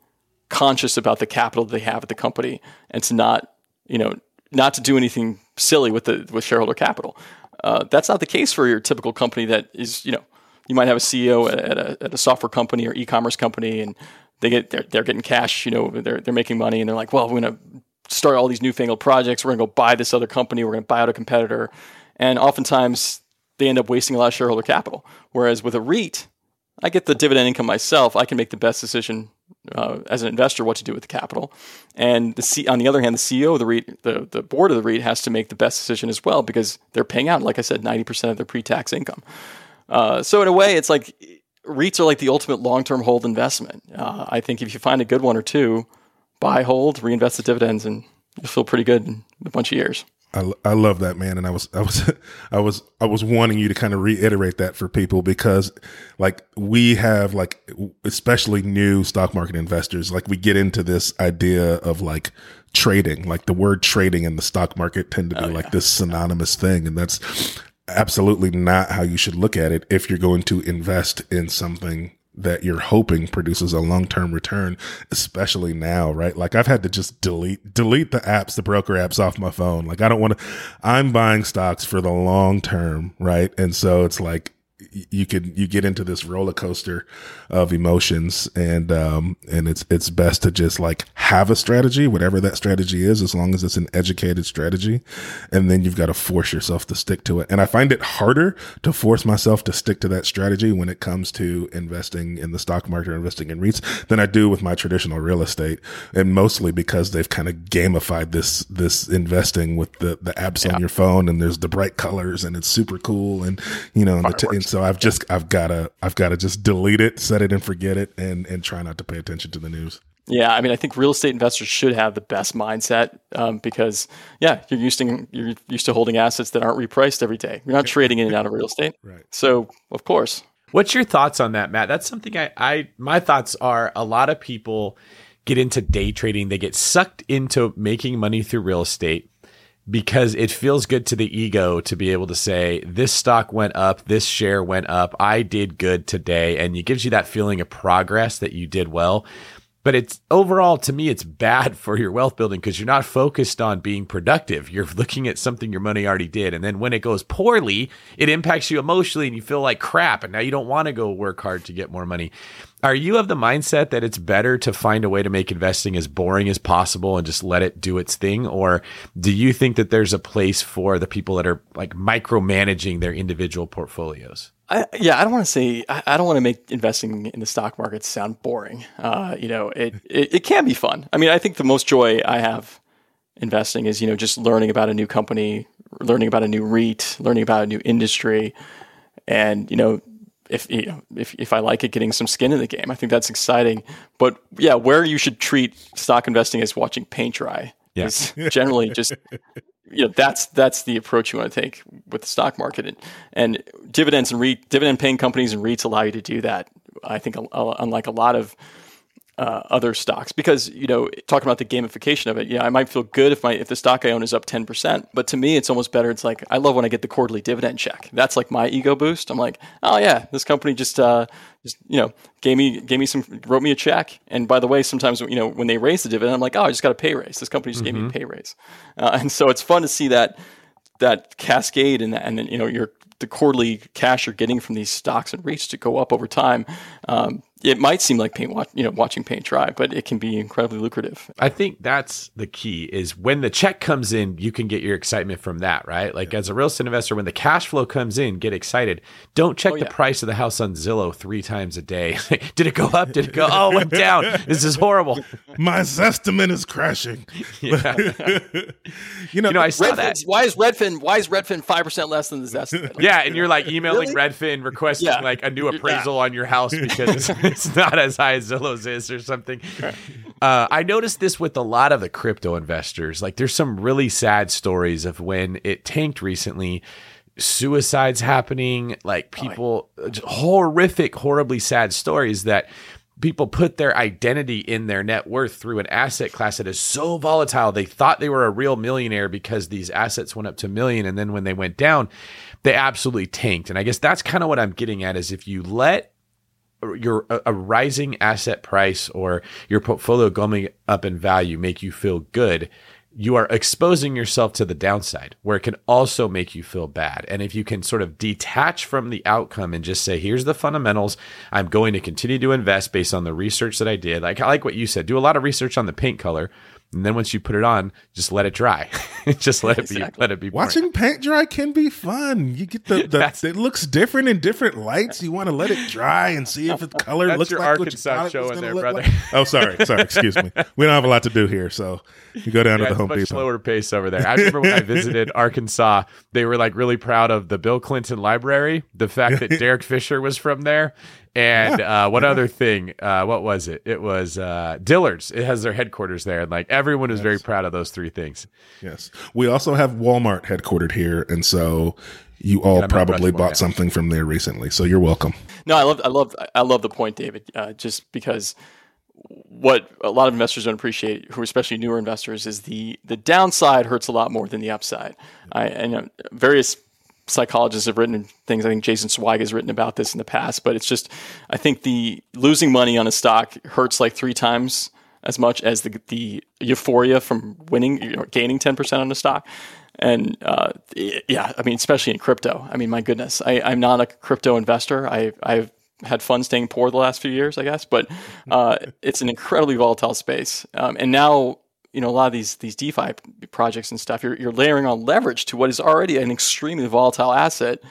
conscious about the capital they have at the company and to not, you know, not to do anything silly with the with shareholder capital. Uh, that's not the case for your typical company that is, you know, you might have a CEO at a, at a software company or e-commerce company and they get they're, they're getting cash, you know, they're they're making money and they're like, well, we're going to start all these newfangled projects. We're going to go buy this other company. We're going to buy out a competitor, and oftentimes they end up wasting a lot of shareholder capital. Whereas with a REIT, I get the dividend income myself. I can make the best decision uh, as an investor what to do with the capital. And the C- on the other hand, the CEO of the REIT, the, the board of the REIT has to make the best decision as well because they're paying out, like I said, 90% of their pre tax income. Uh, so, in a way, it's like REITs are like the ultimate long term hold investment. Uh, I think if you find a good one or two, buy, hold, reinvest the dividends, and you'll feel pretty good in a bunch of years. I, I love that man, and I was I was I was I was wanting you to kind of reiterate that for people because like we have like especially new stock market investors like we get into this idea of like trading. Like the word trading and the stock market tend to be oh, like this synonymous thing and that's absolutely not how you should look at it if you're going to invest in something that you're hoping produces a long-term return, especially now, right? Like I've had to just delete delete the apps, the broker apps off my phone. Like I don't want to I'm buying stocks for the long term, right? And so it's like you could you get into this roller coaster of emotions and um and it's it's best to just like have a strategy whatever that strategy is as long as it's an educated strategy. And then you've got to force yourself to stick to it. And i find it harder to force myself to stick to that strategy when it comes to investing in the stock market or investing in REITs than i do with my traditional real estate. And mostly because they've kind of gamified this this investing with the the apps yeah. on your phone and there's the bright colors and it's super cool and you know and, the t- and so I've just I've gotta I've gotta just delete it, set it and forget it, and and try not to pay attention to the news. Yeah, I mean, I think real estate investors should have the best mindset um, because, yeah, you're used to you're used to holding assets that aren't repriced every day. You're not trading in and out of real estate, right? So, of course. What's your thoughts on that, Matt? That's something I, I my thoughts are a lot of people get into day trading. They get sucked into making money through real estate because it feels good to the ego to be able to say this stock went up, this share went up, I did good today, and it gives you that feeling of progress that you did well. But it's overall to me, it's bad for your wealth building because you're not focused on being productive. You're looking at something your money already did. And then when it goes poorly, it impacts you emotionally and you feel like crap. And now you don't want to go work hard to get more money. Are you of the mindset that it's better to find a way to make investing as boring as possible and just let it do its thing? Or do you think that there's a place for the people that are like micromanaging their individual portfolios? I, yeah, I don't want to say I, I don't want to make investing in the stock market sound boring. Uh, you know, it, it it can be fun. I mean, I think the most joy I have investing is you know just learning about a new company, learning about a new REIT, learning about a new industry, and you know if you know, if if I like it, getting some skin in the game. I think that's exciting. But yeah, where you should treat stock investing is watching paint dry. Yeah. Is generally just you know that's that's the approach you want to take with the stock market. And, and dividends and REIT, dividend paying companies and REITs allow you to do that. I think unlike a lot of uh, other stocks. Because you know talking about the gamification of it yeah i might feel good if my if the stock i own is up 10% but to me it's almost better. It's like i love when i get the quarterly dividend check. That's like my ego boost. I'm like oh yeah this company just uh just you know gave me gave me some wrote me a check and by the way sometimes you know when they raise the dividend i'm like oh i just got a pay raise this company just mm-hmm. gave me a mm-hmm. pay raise uh, and so it's fun to see that that cascade and and then you know your the quarterly cash you're getting from these stocks and REITs to go up over time um, it might seem like paint, you know, watching paint dry, but it can be incredibly lucrative. I think that's the key is when the check comes in, you can get your excitement from that, right? Like yeah. as a real estate investor, when the cash flow comes in, get excited. Don't check oh, the price of the house on Zillow three times a day. Did it go up? Did it go? Oh, went down. This is horrible. My Zestimate is crashing. Yeah. you know, you know, I saw Redfin's, that. Why is Redfin? Why is Redfin five percent less than the Zestimate? yeah, and you're like emailing really? Redfin requesting like a new appraisal on your house because it's not as high as Zillow's is or something. Uh, I noticed this with a lot of the crypto investors. Like, there's some really sad stories of when it tanked recently suicides happening, like people, horrific, horribly sad stories that people put their identity in their net worth through an asset class that is so volatile. They thought they were a real millionaire because these assets went up to a million. And then when they went down, they absolutely tanked. And I guess that's kind of what I'm getting at is if you let your a rising asset price or your portfolio going up in value make you feel good you are exposing yourself to the downside where it can also make you feel bad. And if you can sort of detach from the outcome and just say, here's the fundamentals, I'm going to continue to invest based on the research that I did. Like I like what you said, do a lot of research on the paint color, and then once you put it on, just let it dry. just let it be. Let it be. Watching paint dry can be fun. You get the, the it looks different in different lights. You want to let it dry and see if the color That's looks your like Arkansas what show in there, brother. Like. Oh, sorry, sorry. Excuse me. We don't have a lot to do here, so you go down yeah, to the Home much Depot. Slower pace over there. I remember when I visited Arkansas, they were like really proud of the Bill Clinton Library, the fact that Derek Fisher was from there, and uh, one other thing, uh, what was it? It was uh, Dillard's. It has their headquarters there, and like everyone is yes. very proud of those three things. Yes, we also have Walmart headquartered here, and so you all probably bought something from there recently. So you're welcome. No, I love, I love, I love the point, David. Uh, just because what a lot of investors don't appreciate, who are especially newer investors, is the the downside hurts a lot more than the upside. I and various psychologists have written things. I think Jason Zweig has written about this in the past, but it's just I think the losing money on a stock hurts like three times as much as the the euphoria from winning, you know, gaining ten percent on a stock. And uh, yeah, I mean, especially in crypto. I mean, my goodness, I, I'm not a crypto investor. I I've had fun staying poor the last few years, I guess, but uh, it's an incredibly volatile space. Um, and now you know a lot of these these DeFi projects and stuff, you're you're layering on leverage to what is already an extremely volatile asset.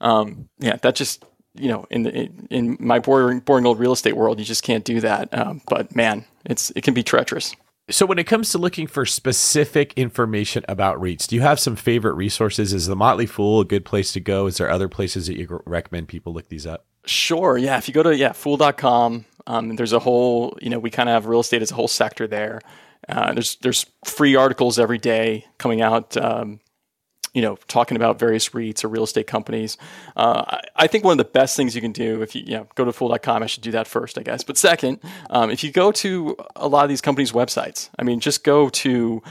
Um, yeah, that just you know in the in, my boring boring old real estate world, you just can't do that. Um, but man, it's it can be treacherous. So when it comes to looking for specific information about REITs, do you have some favorite resources? Is the Motley Fool a good place to go? Is there other places that you recommend people look these up? Sure. Yeah. If you go to yeah fool.com, um, there's a whole you know we kind of have real estate as a whole sector there. Uh, there's there's free articles every day coming out. Um, you know, talking about various REITs or real estate companies. Uh, I, I, think one of the best things you can do if you, you know, go to fool.com, I should do that first, I guess. But second, um, if you go to a lot of these companies' websites, I mean, just go to,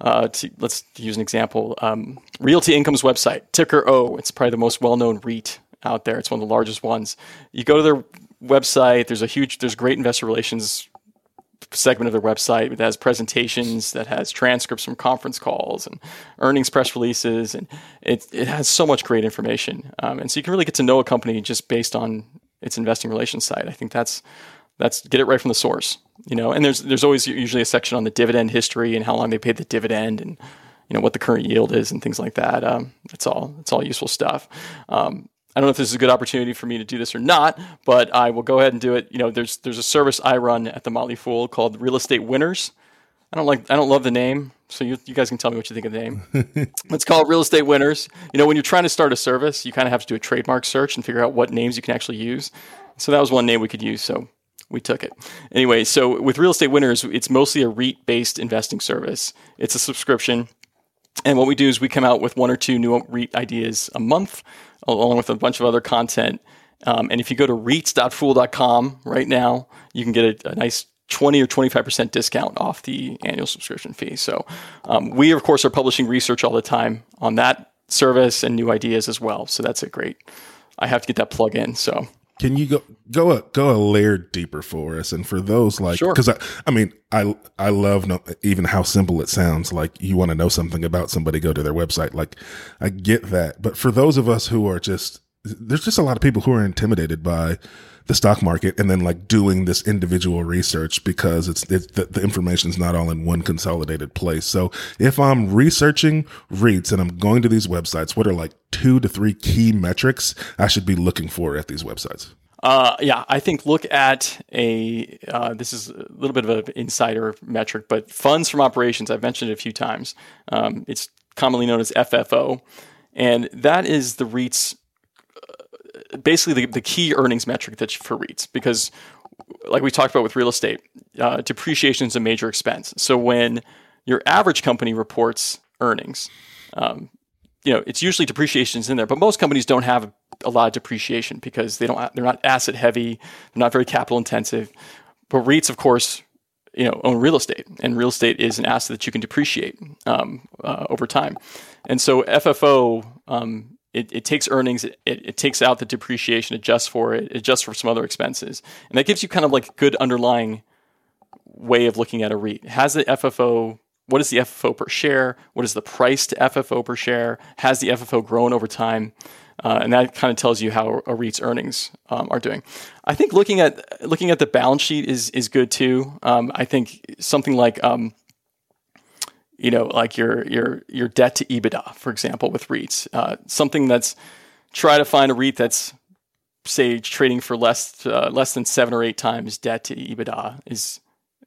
uh, to let's use an example, um, Realty Income's website, ticker O. It's probably the most well-known REIT out there. It's one of the largest ones. You go to their website. There's a huge, there's great investor relations segment of their website that has presentations, that has transcripts from conference calls and earnings press releases, and it it has so much great information. Um, and so you can really get to know a company just based on its investing relations site. I think that's that's get it right from the source. You know, and there's there's always usually a section on the dividend history and how long they paid the dividend and you know what the current yield is and things like that. Um, it's all it's all useful stuff. Um, I don't know if this is a good opportunity for me to do this or not, but I will go ahead and do it. You know, there's there's a service I run at the Motley Fool called Real Estate Winners. I don't like I don't love the name, so you, you guys can tell me what you think of the name. it's called Real Estate Winners. You know, when you're trying to start a service, you kind of have to do a trademark search and figure out what names you can actually use. So that was one name we could use. So we took it. Anyway, so with Real Estate Winners, it's mostly a REIT based investing service. It's a subscription. And what we do is we come out with one or two new REIT ideas a month, along with a bunch of other content. Um, and if you go to REITs.fool.com right now, you can get a, a nice 20 or 25% discount off the annual subscription fee. So um, we, of course, are publishing research all the time on that service and new ideas as well. So that's a great, I have to get that plug in. So can you go go a go a layer deeper for us? And for those like, because sure. I, I mean, I I love no, even how simple it sounds. Like you want to know something about somebody, go to their website. Like I get that, but for those of us who are just, there's just a lot of people who are intimidated by the stock market and then like doing this individual research because it's, it's the, the information is not all in one consolidated place. So if I'm researching REITs and I'm going to these websites, what are like two to three key metrics I should be looking for at these websites? Uh, yeah, I think look at a. Uh, this is a little bit of an insider metric, but funds from operations. I've mentioned it a few times. Um, it's commonly known as FFO, and that is the REIT's basically the, the key earnings metric that for REITs because, like we talked about with real estate, uh, depreciation is a major expense. So when your average company reports earnings, um, you know it's usually depreciation is in there, but most companies don't have a lot of depreciation because they don't they're not asset heavy, they're not very capital intensive. But REITs, of course, you know own real estate, and real estate is an asset that you can depreciate um, uh, over time. And so FFO um, it, it takes earnings, it, it takes out the depreciation, adjusts for it, adjusts for some other expenses. And that gives you kind of like a good underlying way of looking at a REIT. Has the FFO, what is the FFO per share? What is the price to FFO per share? Has the FFO grown over time? Uh, and that kind of tells you how a REIT's earnings um, are doing. I think looking at looking at the balance sheet is is good too. Um, I think something like um, you know, like your your your debt to EBITDA, for example, with REITs. Uh, something that's try to find a REIT that's say trading for less uh, less than seven or eight times debt to EBITDA is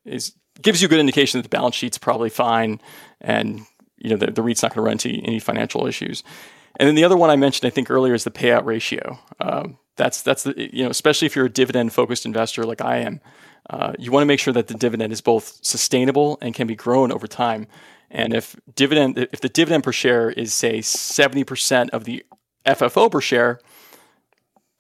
is gives you a good indication that the balance sheet's probably fine, and you know the, the REIT's not going to run into any financial issues. And then the other one I mentioned, I think earlier, is the payout ratio. Um, that's that's the, you know especially if you're a dividend focused investor like I am. Uh, you want to make sure that the dividend is both sustainable and can be grown over time. And if dividend, if the dividend per share is say 70% of the FFO per share,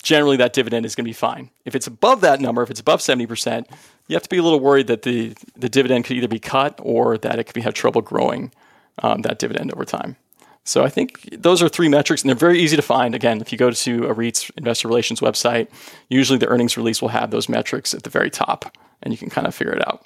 generally that dividend is going to be fine. If it's above that number, if it's above 70%, you have to be a little worried that the, the dividend could either be cut or that it could be, have trouble growing um, that dividend over time. So I think those are three metrics, and they're very easy to find. Again, if you go to a REIT's investor relations website, usually the earnings release will have those metrics at the very top, and you can kind of figure it out.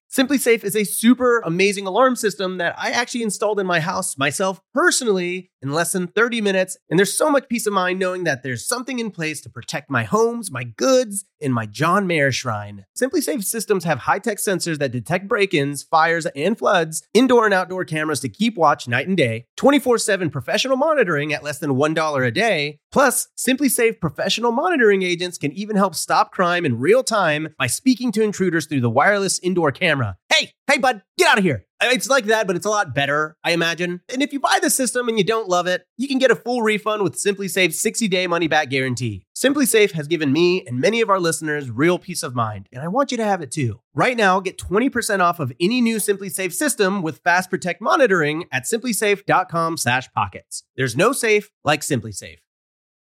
SimpliSafe is a super amazing alarm system that I actually installed in my house myself personally in less than 30 minutes. And there's so much peace of mind knowing that there's something in place to protect my homes, my goods, and my John Mayer shrine. SimpliSafe systems have high tech sensors that detect break ins, fires, and floods, indoor and outdoor cameras to keep watch night and day, 24 7 professional monitoring at less than $1 a day. Plus, SimpliSafe professional monitoring agents can even help stop crime in real time by speaking to intruders through the wireless indoor camera. Hey, hey, bud, get out of here. It's like that, but it's a lot better, I imagine. And if you buy the system and you don't love it, you can get a full refund with SimpliSafe's 60 day money back guarantee. SimpliSafe has given me and many of our listeners real peace of mind, and I want you to have it too. Right now, get 20% off of any new SimpliSafe system with Fast Protect monitoring at simplisafe.com/pockets. There's no safe like SimpliSafe.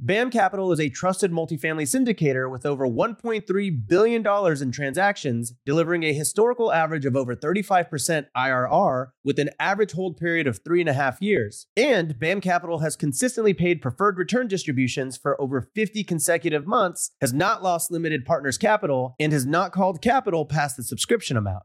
BAM Capital is a trusted multifamily syndicator with over $1.3 billion in transactions, delivering a historical average of over 35% IRR with an average hold period of three and a half years. And BAM Capital has consistently paid preferred return distributions for over 50 consecutive months, has not lost limited partners capital, and has not called capital past the subscription amount.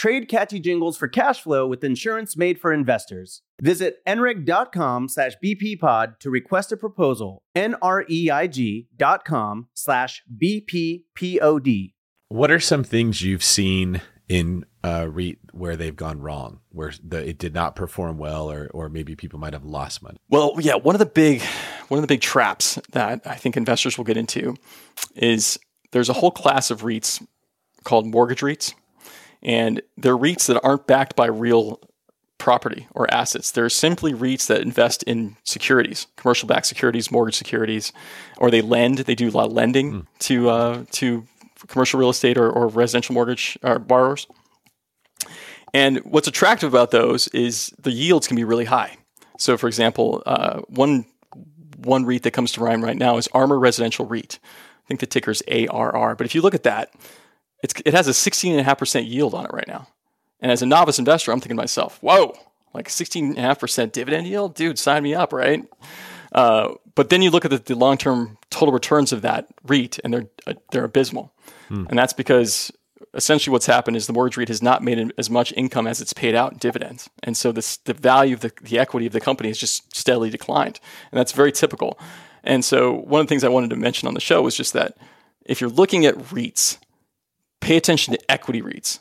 Trade catchy jingles for cash flow with insurance made for investors. Visit nreig.com slash bppod to request a proposal. N-R-E-I-G dot com slash bppod. What are some things you've seen in uh, REIT where they've gone wrong, where the, it did not perform well, or or maybe people might have lost money? Well, yeah, one of the big one of the big traps that I think investors will get into is there's a whole class of REITs called mortgage REITs and they're REITs that aren't backed by real property or assets. They're simply REITs that invest in securities, commercial backed securities, mortgage securities, or they lend. They do a lot of lending mm. to uh, to commercial real estate or, or residential mortgage uh, borrowers. And what's attractive about those is the yields can be really high. So, for example, uh, one one REIT that comes to mind right now is ARMOUR Residential REIT. I think the ticker is ARR. But if you look at that, it's, it has a 16.5% yield on it right now. And as a novice investor, I'm thinking to myself, whoa, like 16.5% dividend yield? Dude, sign me up, right? Uh, but then you look at the, the long term total returns of that REIT, and they're, uh, they're abysmal. Hmm. And that's because essentially what's happened is the mortgage REIT has not made as much income as it's paid out in dividends. And so this, the value of the, the equity of the company has just steadily declined. And that's very typical. And so one of the things I wanted to mention on the show was just that if you're looking at REITs, pay attention to equity REITs,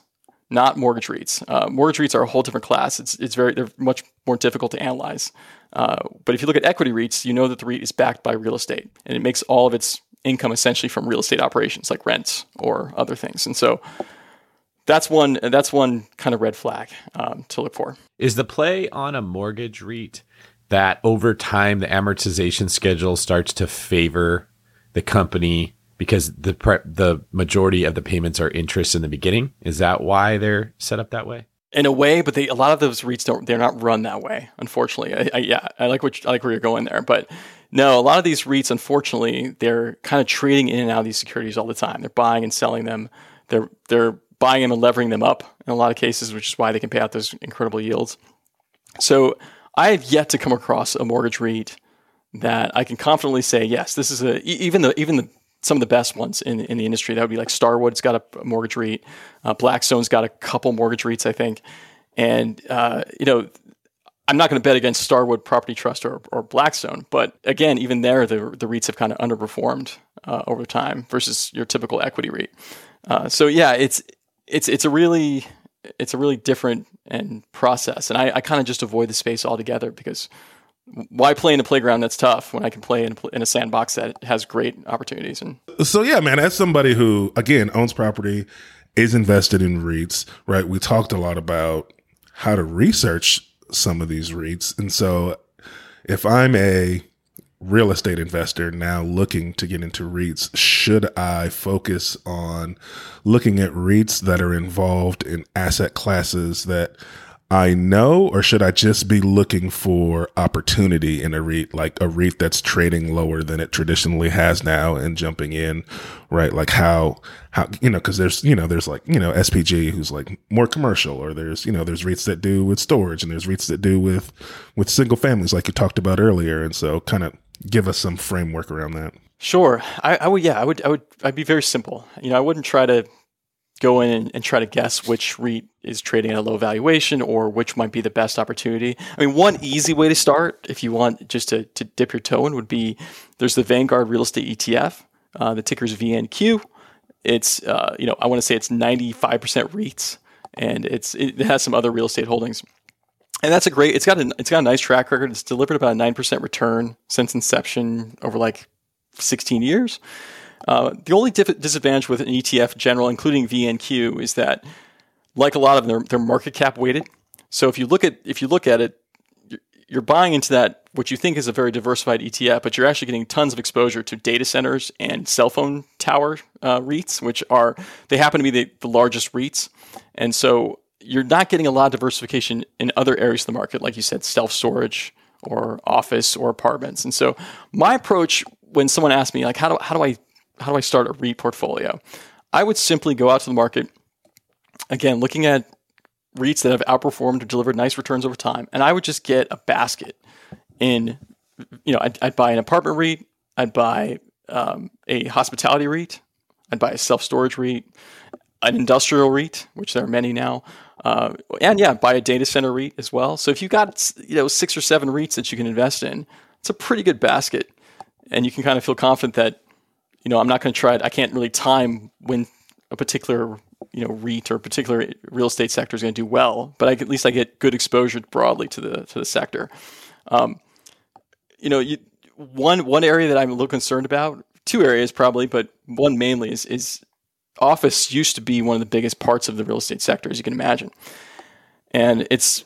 not mortgage REITs. Uh, mortgage REITs are a whole different class. It's, it's very, they're much more difficult to analyze. Uh, but if you look at equity REITs, you know that the REIT is backed by real estate and it makes all of its income essentially from real estate operations like rents or other things. And so that's one, that's one kind of red flag um, to look for. Is the play on a mortgage REIT that over time the amortization schedule starts to favor the company because the pre- the majority of the payments are interest in the beginning. Is that why they're set up that way? in a way, but they a lot of those REITs don't they're not run that way. Unfortunately, I, I, yeah, I like what I like where you're going there, but no, a lot of these REITs, unfortunately, they're kind of trading in and out of these securities all the time. They're buying and selling them. They're they're buying them and levering them up in a lot of cases, which is why they can pay out those incredible yields. So I have yet to come across a mortgage REIT that I can confidently say, yes, this is a even the even the some of the best ones in, in the industry. That would be like Starwood's got a mortgage REIT, uh, Blackstone's got a couple mortgage REITs, I think, and uh, you know. I'm not going to bet against Starwood Property Trust or, or Blackstone, but again, even there, the, the REITs have kind of underperformed uh, over time versus your typical equity REIT. Uh, so yeah, it's it's it's a really it's a really different and process, and I, I kind of just avoid the space altogether because why play in a playground that's tough when I can play in a, in a sandbox that has great opportunities? And so, yeah, man, as somebody who again owns property, is invested in REITs, right? We talked a lot about how to research some of these REITs, and so if I'm a real estate investor now looking to get into REITs, should I focus on looking at REITs that are involved in asset classes that I know, or should I just be looking for opportunity in a REIT, like a REIT that's trading lower than it traditionally has now and jumping in, right? Like how, how, you know, cause there's, you know, there's like, you know, SPG who's like more commercial or there's, you know, there's REITs that do with storage and there's REITs that do with, with single families like you talked about earlier. And so kind of give us some framework around that. Sure. I, I would, yeah, I would, I would, I'd be very simple. You know, I wouldn't try to go in and, and, try to guess which REIT is trading at a low valuation or which might be the best opportunity. I mean, one easy way to start, if you want just to, to dip your toe in, would be there's the Vanguard Real Estate ETF. Uh, the ticker is VNQ. It's, uh, you know, I want to say it's 95% REITs and it's it has some other real estate holdings. And that's a great. It's got a it's got a nice track record. It's delivered about a nine percent return since inception over like 16 years. Uh, the only disadvantage with an ETF general, including VNQ, is that, like a lot of them, they're, they're market cap weighted. So if you look at if you look at it, you're, you're buying into that what you think is a very diversified ETF, but you're actually getting tons of exposure to data centers and cell phone tower uh, REITs, which are they happen to be the, the largest REITs, and so you're not getting a lot of diversification in other areas of the market, like you said, self storage or office or apartments. And so my approach when someone asks me like how do how do I how do I start a REIT portfolio? I would simply go out to the market, again, looking at REITs that have outperformed or delivered nice returns over time, and I would just get a basket in, you know, I'd, I'd buy an apartment REIT, I'd buy um, a hospitality REIT, I'd buy a self storage REIT, an industrial REIT, which there are many now, uh, and yeah, buy a data center REIT as well. So if you've got you know six or seven REITs that you can invest in, it's a pretty good basket, and you can kind of feel confident that you know, I'm not going to try it. I can't really time when a particular, you know, REIT or a particular real estate sector is going to do well, but I, at least I get good exposure broadly to the to the sector. Um, you know, you, one one area that I'm a little concerned about, two areas probably, but one mainly is is office used to be one of the biggest parts of the real estate sector, as you can imagine, and it's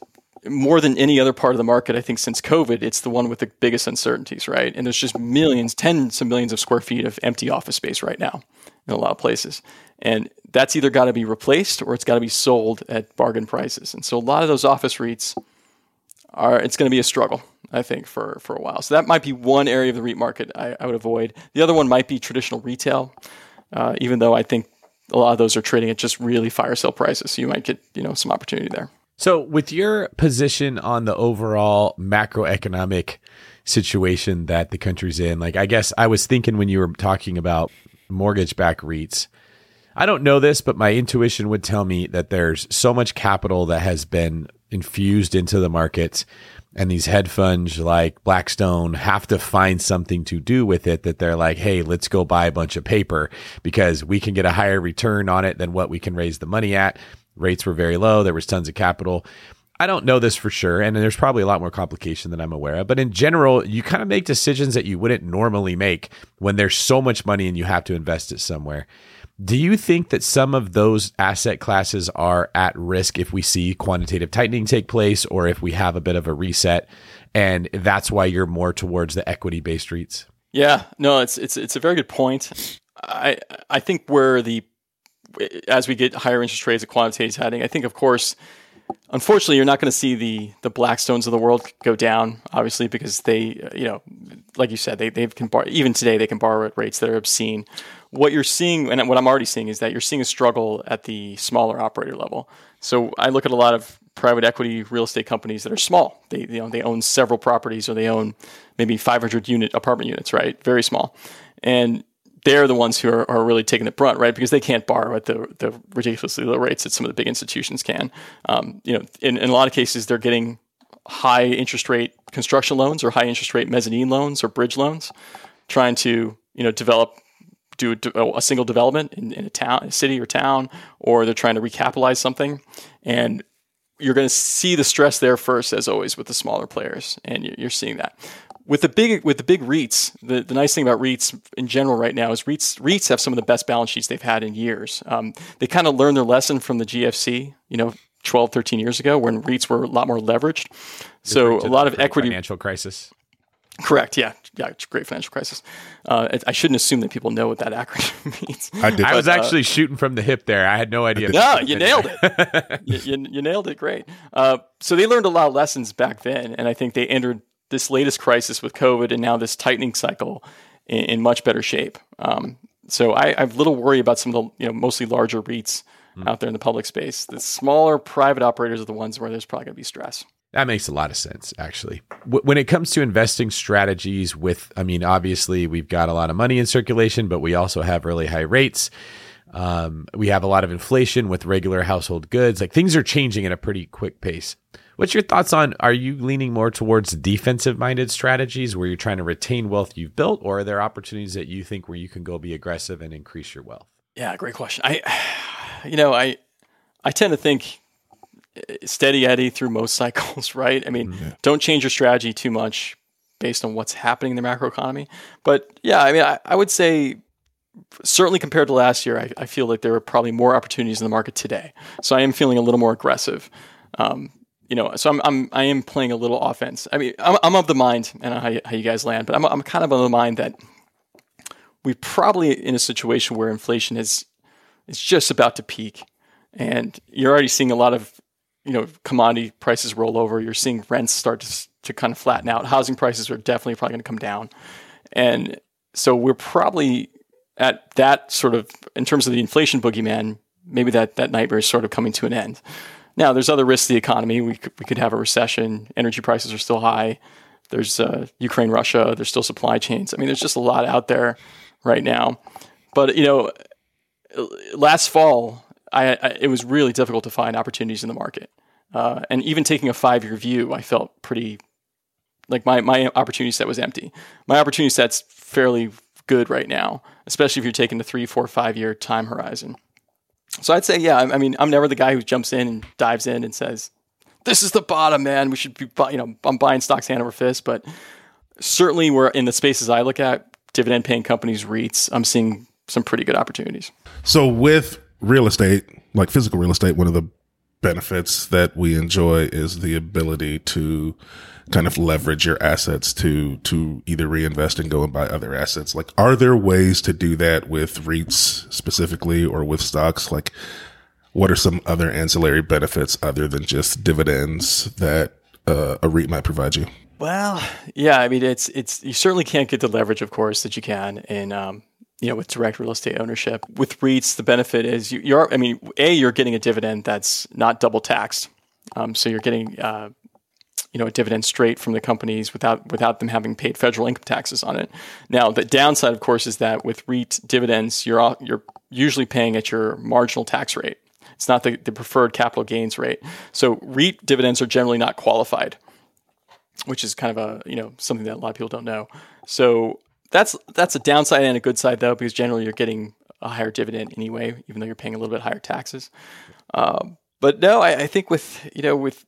more than any other part of the market, I think since COVID, it's the one with the biggest uncertainties, right? And there's just millions, tens of millions of square feet of empty office space right now in a lot of places. And that's either got to be replaced or it's got to be sold at bargain prices. And so a lot of those office REITs are, it's going to be a struggle, I think, for, for a while. So that might be one area of the REIT market I, I would avoid. The other one might be traditional retail, uh, even though I think a lot of those are trading at just really fire sale prices. So you might get, you know, some opportunity there. So, with your position on the overall macroeconomic situation that the country's in, like I guess I was thinking when you were talking about mortgage backed REITs, I don't know this, but my intuition would tell me that there's so much capital that has been infused into the markets and these hedge funds like Blackstone have to find something to do with it that they're like, hey, let's go buy a bunch of paper because we can get a higher return on it than what we can raise the money at. Rates were very low. There was tons of capital. I don't know this for sure, and there's probably a lot more complication than I'm aware of. But in general, you kind of make decisions that you wouldn't normally make when there's so much money and you have to invest it somewhere. Do you think that some of those asset classes are at risk if we see quantitative tightening take place or if we have a bit of a reset? And that's why you're more towards the equity based REITs? Yeah, no, it's it's it's a very good point. I I think where the as we get higher interest rates and quantitative tightening, I think, of course, unfortunately, you're not going to see the the Blackstones of the world go down, obviously, because they, you know, like you said, they they can bar- even today they can borrow at rates that are obscene. What you're seeing, and what I'm already seeing, is that you're seeing a struggle at the smaller operator level. So I look at a lot of private equity real estate companies that are small. They you know they own several properties or they own maybe 500 unit apartment units, right? Very small, and they're the ones who are, are really taking the brunt, right? Because they can't borrow at the, the ridiculously low rates that some of the big institutions can. Um, you know, in, in a lot of cases, they're getting high interest rate construction loans or high interest rate mezzanine loans or bridge loans, trying to you know develop do a, a single development in, in, a town, a city or town, or they're trying to recapitalize something, and you're going to see the stress there first, as always, with the smaller players, and you're seeing that with the big with the big REITs, the, the nice thing about REITs in general right now is REITs REITs have some of the best balance sheets they've had in years. Um, they kind of learned their lesson from the GFC, you know, 12, 13 years ago when REITs were a lot more leveraged. So a lot of equity financial crisis. Correct. Yeah. Yeah. Great financial crisis. Uh, I shouldn't assume that people know what that acronym means. I did. I was but, uh, actually uh, shooting from the hip there. I had no idea. No, you nailed it. you, you, you, nailed it. Great. Uh, so they learned a lot of lessons back then, and I think they entered this latest crisis with COVID and now this tightening cycle in, in much better shape. Um, so I, I, have little worry about some of the you know mostly larger REITs mm. out there in the public space. The smaller private operators are the ones where there's probably going to be stress. That makes a lot of sense, actually. When it comes to investing strategies, with, I mean, obviously we've got a lot of money in circulation, but we also have really high rates. Um, we have a lot of inflation with regular household goods. Like things are changing at a pretty quick pace. What's your thoughts on are you leaning more towards defensive minded strategies where you're trying to retain wealth you've built, or are there opportunities that you think where you can go be aggressive and increase your wealth? Yeah, great question. I, you know, I, I tend to think steady Eddie through most cycles, right? I mean, mm-hmm. don't change your strategy too much based on what's happening in the macroeconomy. But yeah, I mean, I, I would say certainly compared to last year, I, I, feel like there are probably more opportunities in the market today. So I am feeling a little more aggressive. Um, you know, so I'm, I'm I am playing a little offense. I mean, I'm, I'm of the mind, and how you, how you guys land, but I'm I'm kind of of the mind that we're probably in a situation where inflation is is just about to peak, and you're already seeing a lot of you know commodity prices roll over. You're seeing rents start to to kind of flatten out. Housing prices are definitely probably going to come down, and so we're probably at that sort of in terms of the inflation boogeyman. Maybe that that nightmare is sort of coming to an end. Now, there's other risks to the economy. We could, we could have a recession. Energy prices are still high. There's uh, Ukraine, Russia. There's still supply chains. I mean, there's just a lot out there right now. But you know, last fall, I, I it was really difficult to find opportunities in the market. Uh, and even taking a five year view, I felt pretty like my my opportunity set was empty. My opportunity set's fairly good right now, especially if you're taking the three, four, five year time horizon. So I'd say, yeah. I mean, I'm never the guy who jumps in and dives in and says, "This is the bottom, man. We should be, you know, I'm buying stocks hand over fist." But certainly, we're in the spaces I look at, dividend paying companies, REITs. I'm seeing some pretty good opportunities. So with real estate, like physical real estate, one of the benefits that we enjoy is the ability to kind of leverage your assets to to either reinvest and go and buy other assets. Like are there ways to do that with REITs specifically or with stocks? Like what are some other ancillary benefits other than just dividends that uh, a REIT might provide you? Well yeah i mean it's it's you certainly can't get the leverage of course that you can in um, you know, with direct real estate ownership. With REITs, the benefit is you, are I mean, a you're getting a dividend that's not double taxed, um, so you're getting uh, you know a dividend straight from the companies without without them having paid federal income taxes on it. Now the downside, of course, is that with REIT dividends, you're you're usually paying at your marginal tax rate. It's not the, the preferred capital gains rate. So REIT dividends are generally not qualified, which is kind of a you know something that a lot of people don't know. So that's that's a downside and a good side though, because generally you're getting a higher dividend anyway, even though you're paying a little bit higher taxes. Um, but no, I, I, think with you know with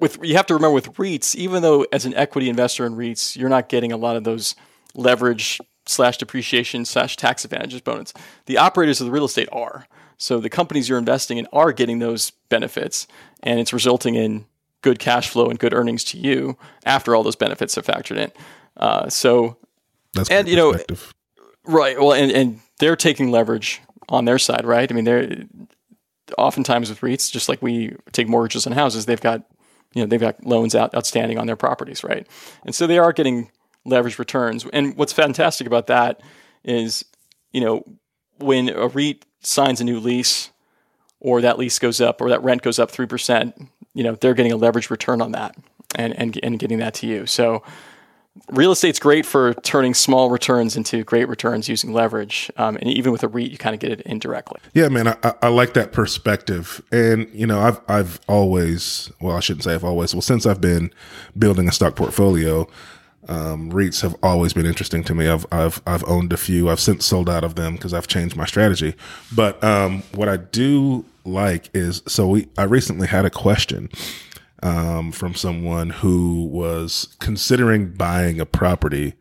with you have to remember with REITs, even though as an equity investor in REITs, you're not getting a lot of those leverage slash depreciation slash tax advantages bonus. The operators of the real estate are. So the companies you're investing in are getting those benefits, and it's resulting in good cash flow and good earnings to you after all those benefits are factored in. Uh, so, That's and you know, right? Well, and, and they're taking leverage on their side, right? I mean, they're oftentimes with REITs, just like we take mortgages on houses, they've got you know they've got loans out outstanding on their properties, right? And so they are getting leverage returns. And what's fantastic about that is, you know, when a REIT signs a new lease or that lease goes up or that rent goes up 3%, you know, they're getting a leverage return on that and, and, and getting that to you. So real estate's great for turning small returns into great returns using leverage. Um, and even with a REIT, you kind of get it indirectly. Yeah, man, I, I like that perspective. And, you know, I've, I've always, well, I shouldn't say I've always, well, since I've been building a stock portfolio, um, REITs have always been interesting to me. I've I've I've owned a few. I've since sold out of them because I've changed my strategy. But um, what I do like is so we I recently had a question um, from someone who was considering buying a property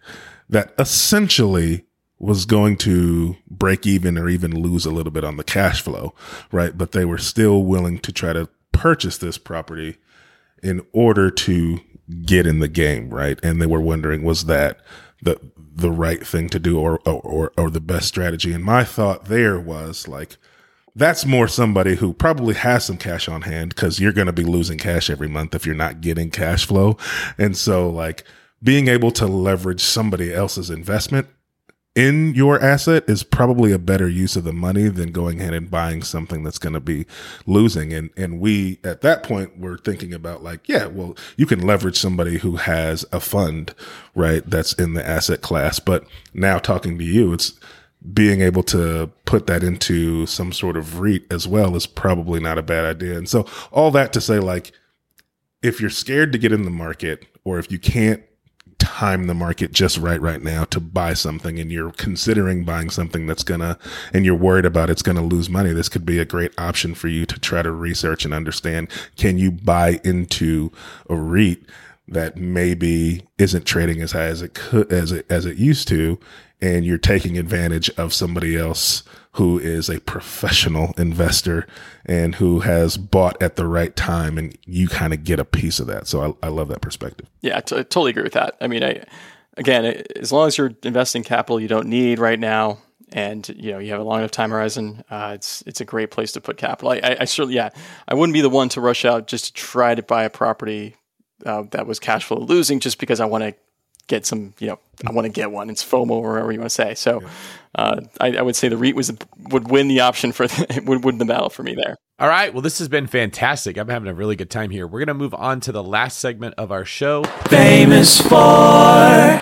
that essentially was going to break even or even lose a little bit on the cash flow, right? But they were still willing to try to purchase this property in order to get in the game, right? And they were wondering, was that the the right thing to do or or or the best strategy? And my thought there was like that's more somebody who probably has some cash on hand because you're going to be losing cash every month if you're not getting cash flow. And so like being able to leverage somebody else's investment in your asset is probably a better use of the money than going ahead and buying something that's going to be losing. And, and we at that point were thinking about like, yeah, well, you can leverage somebody who has a fund, right? That's in the asset class. But now talking to you, it's being able to put that into some sort of REIT as well is probably not a bad idea. And so all that to say, like, if you're scared to get in the market or if you can't time the market just right right now to buy something and you're considering buying something that's gonna and you're worried about it's gonna lose money this could be a great option for you to try to research and understand can you buy into a REIT that maybe isn't trading as high as it could as it as it used to and you're taking advantage of somebody else who is a professional investor and who has bought at the right time and you kind of get a piece of that. So I, I love that perspective. Yeah, I, totally agree with that. I mean, I, again, as long as you're investing capital you don't need right now, and you know you have a long enough time horizon, uh, it's it's a great place to put capital. I, I, I, certainly, yeah, I wouldn't be the one to rush out just to try to buy a property uh, that was cash flow losing just because I want to get some, you know, I want to get one. It's FOMO or whatever you want to say. So uh, I, I, would say the REIT was would win the option for the, would win the battle for me there. All right. Well, this has been fantastic. I'm having a really good time here. We're gonna move on to the last segment of our show. Famous Four.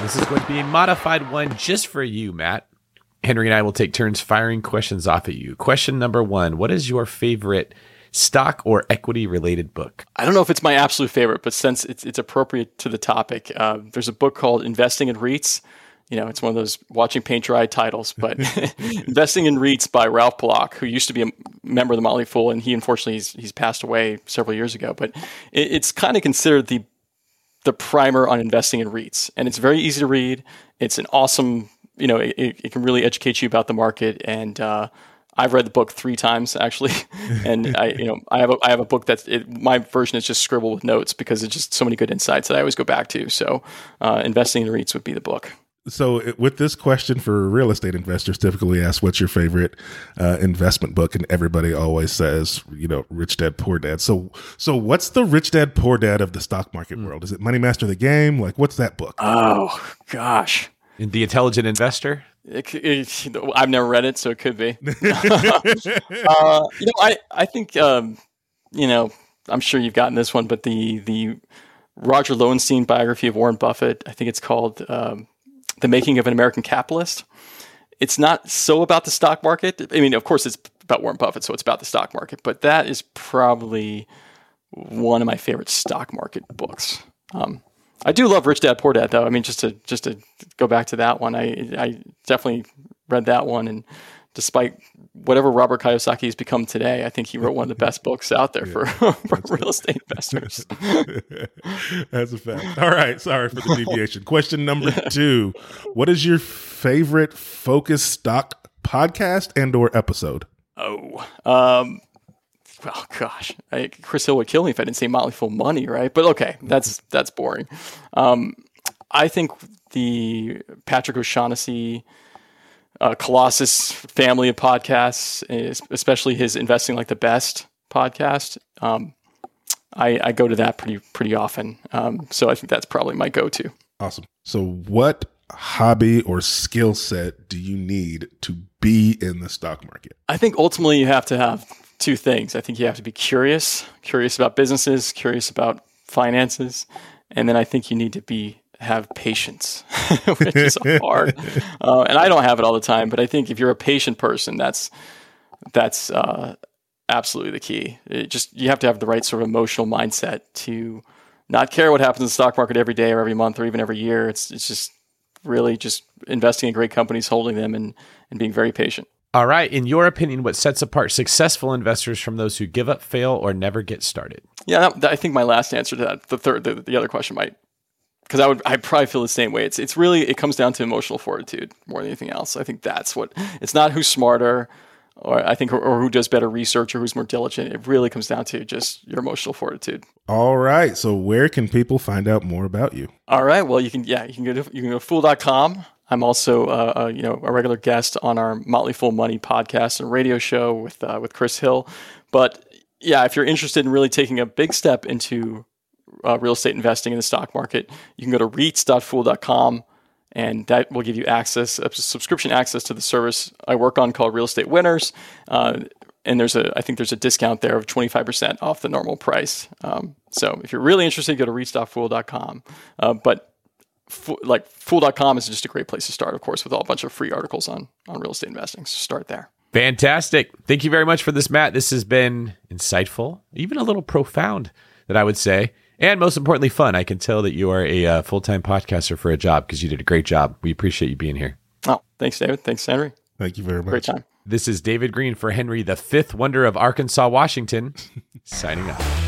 This is going to be a modified one just for you, Matt. Henry and I will take turns firing questions off at you. Question number one: What is your favorite? Stock or equity related book? I don't know if it's my absolute favorite, but since it's, it's appropriate to the topic, uh, there's a book called Investing in REITs. You know, it's one of those watching paint dry titles, but Investing in REITs by Ralph Block, who used to be a member of the Motley Fool, and he unfortunately he's, he's passed away several years ago. But it, it's kind of considered the the primer on investing in REITs, and it's very easy to read. It's an awesome, you know, it, it can really educate you about the market and uh, I've read the book three times actually, and I, you know, I have a, I have a book that's it, my version is just scribbled with notes because it's just so many good insights that I always go back to. So, uh, investing in REITs would be the book. So, with this question for real estate investors, typically ask, "What's your favorite uh, investment book?" And everybody always says, "You know, Rich Dad Poor Dad." So, so what's the Rich Dad Poor Dad of the stock market mm. world? Is it Money Master the Game? Like, what's that book? Oh gosh, the Intelligent Investor. It, it, I've never read it, so it could be. uh, you know, I I think um, you know I'm sure you've gotten this one, but the the Roger Lowenstein biography of Warren Buffett, I think it's called um, "The Making of an American Capitalist." It's not so about the stock market. I mean, of course, it's about Warren Buffett, so it's about the stock market. But that is probably one of my favorite stock market books. Um, I do love Rich Dad Poor Dad though. I mean, just to just to go back to that one, I I definitely read that one, and despite whatever Robert Kiyosaki has become today, I think he wrote one of the best books out there yeah, for, for real estate investors. that's a fact. All right, sorry for the deviation. Question number two: What is your favorite focus stock podcast and or episode? Oh, um, well, gosh, I, Chris Hill would kill me if I didn't say Motley Fool Money, right? But okay, that's that's boring. Um, I think the Patrick O'Shaughnessy uh, Colossus family of podcasts, especially his Investing Like the Best podcast. Um, I, I, go to that pretty pretty often. Um, so I think that's probably my go to. Awesome. So what hobby or skill set do you need to be in the stock market? I think ultimately you have to have two things. I think you have to be curious, curious about businesses, curious about finances, and then I think you need to be have patience, which is hard. Uh, and I don't have it all the time, but I think if you're a patient person, that's that's uh, absolutely the key. It just you have to have the right sort of emotional mindset to not care what happens in the stock market every day or every month or even every year. It's it's just really just investing in great companies, holding them, and and being very patient. All right. In your opinion, what sets apart successful investors from those who give up, fail, or never get started? Yeah, that, that, I think my last answer to that, the third, the, the other question might, because I would, I probably feel the same way. It's, it's really, it comes down to emotional fortitude more than anything else. I think that's what. It's not who's smarter, or I think, or, or who does better research, or who's more diligent. It really comes down to just your emotional fortitude. All right. So where can people find out more about you? All right. Well, you can, yeah, you can go to, you can go to fool.com. I'm also, uh, uh, you know, a regular guest on our Motley Fool Money podcast and radio show with uh, with Chris Hill. But yeah, if you're interested in really taking a big step into uh, real estate investing in the stock market, you can go to reits.fool.com and that will give you access, subscription access to the service I work on called Real Estate Winners. And there's a, I think there's a discount there of 25% off the normal price. Um, so if you're really interested, go to reits.fool.com. Uh, but like fool.com is just a great place to start, of course, with all a bunch of free articles on, on real estate investing. So start there. Fantastic. Thank you very much for this, Matt. This has been insightful, even a little profound, that I would say, and most importantly, fun. I can tell that you are a uh, full time podcaster for a job because you did a great job. We appreciate you being here. Oh, thanks, David. Thanks, Henry. Thank you very much. Great time. This is David Greene for Henry, the fifth wonder of Arkansas, Washington, signing off.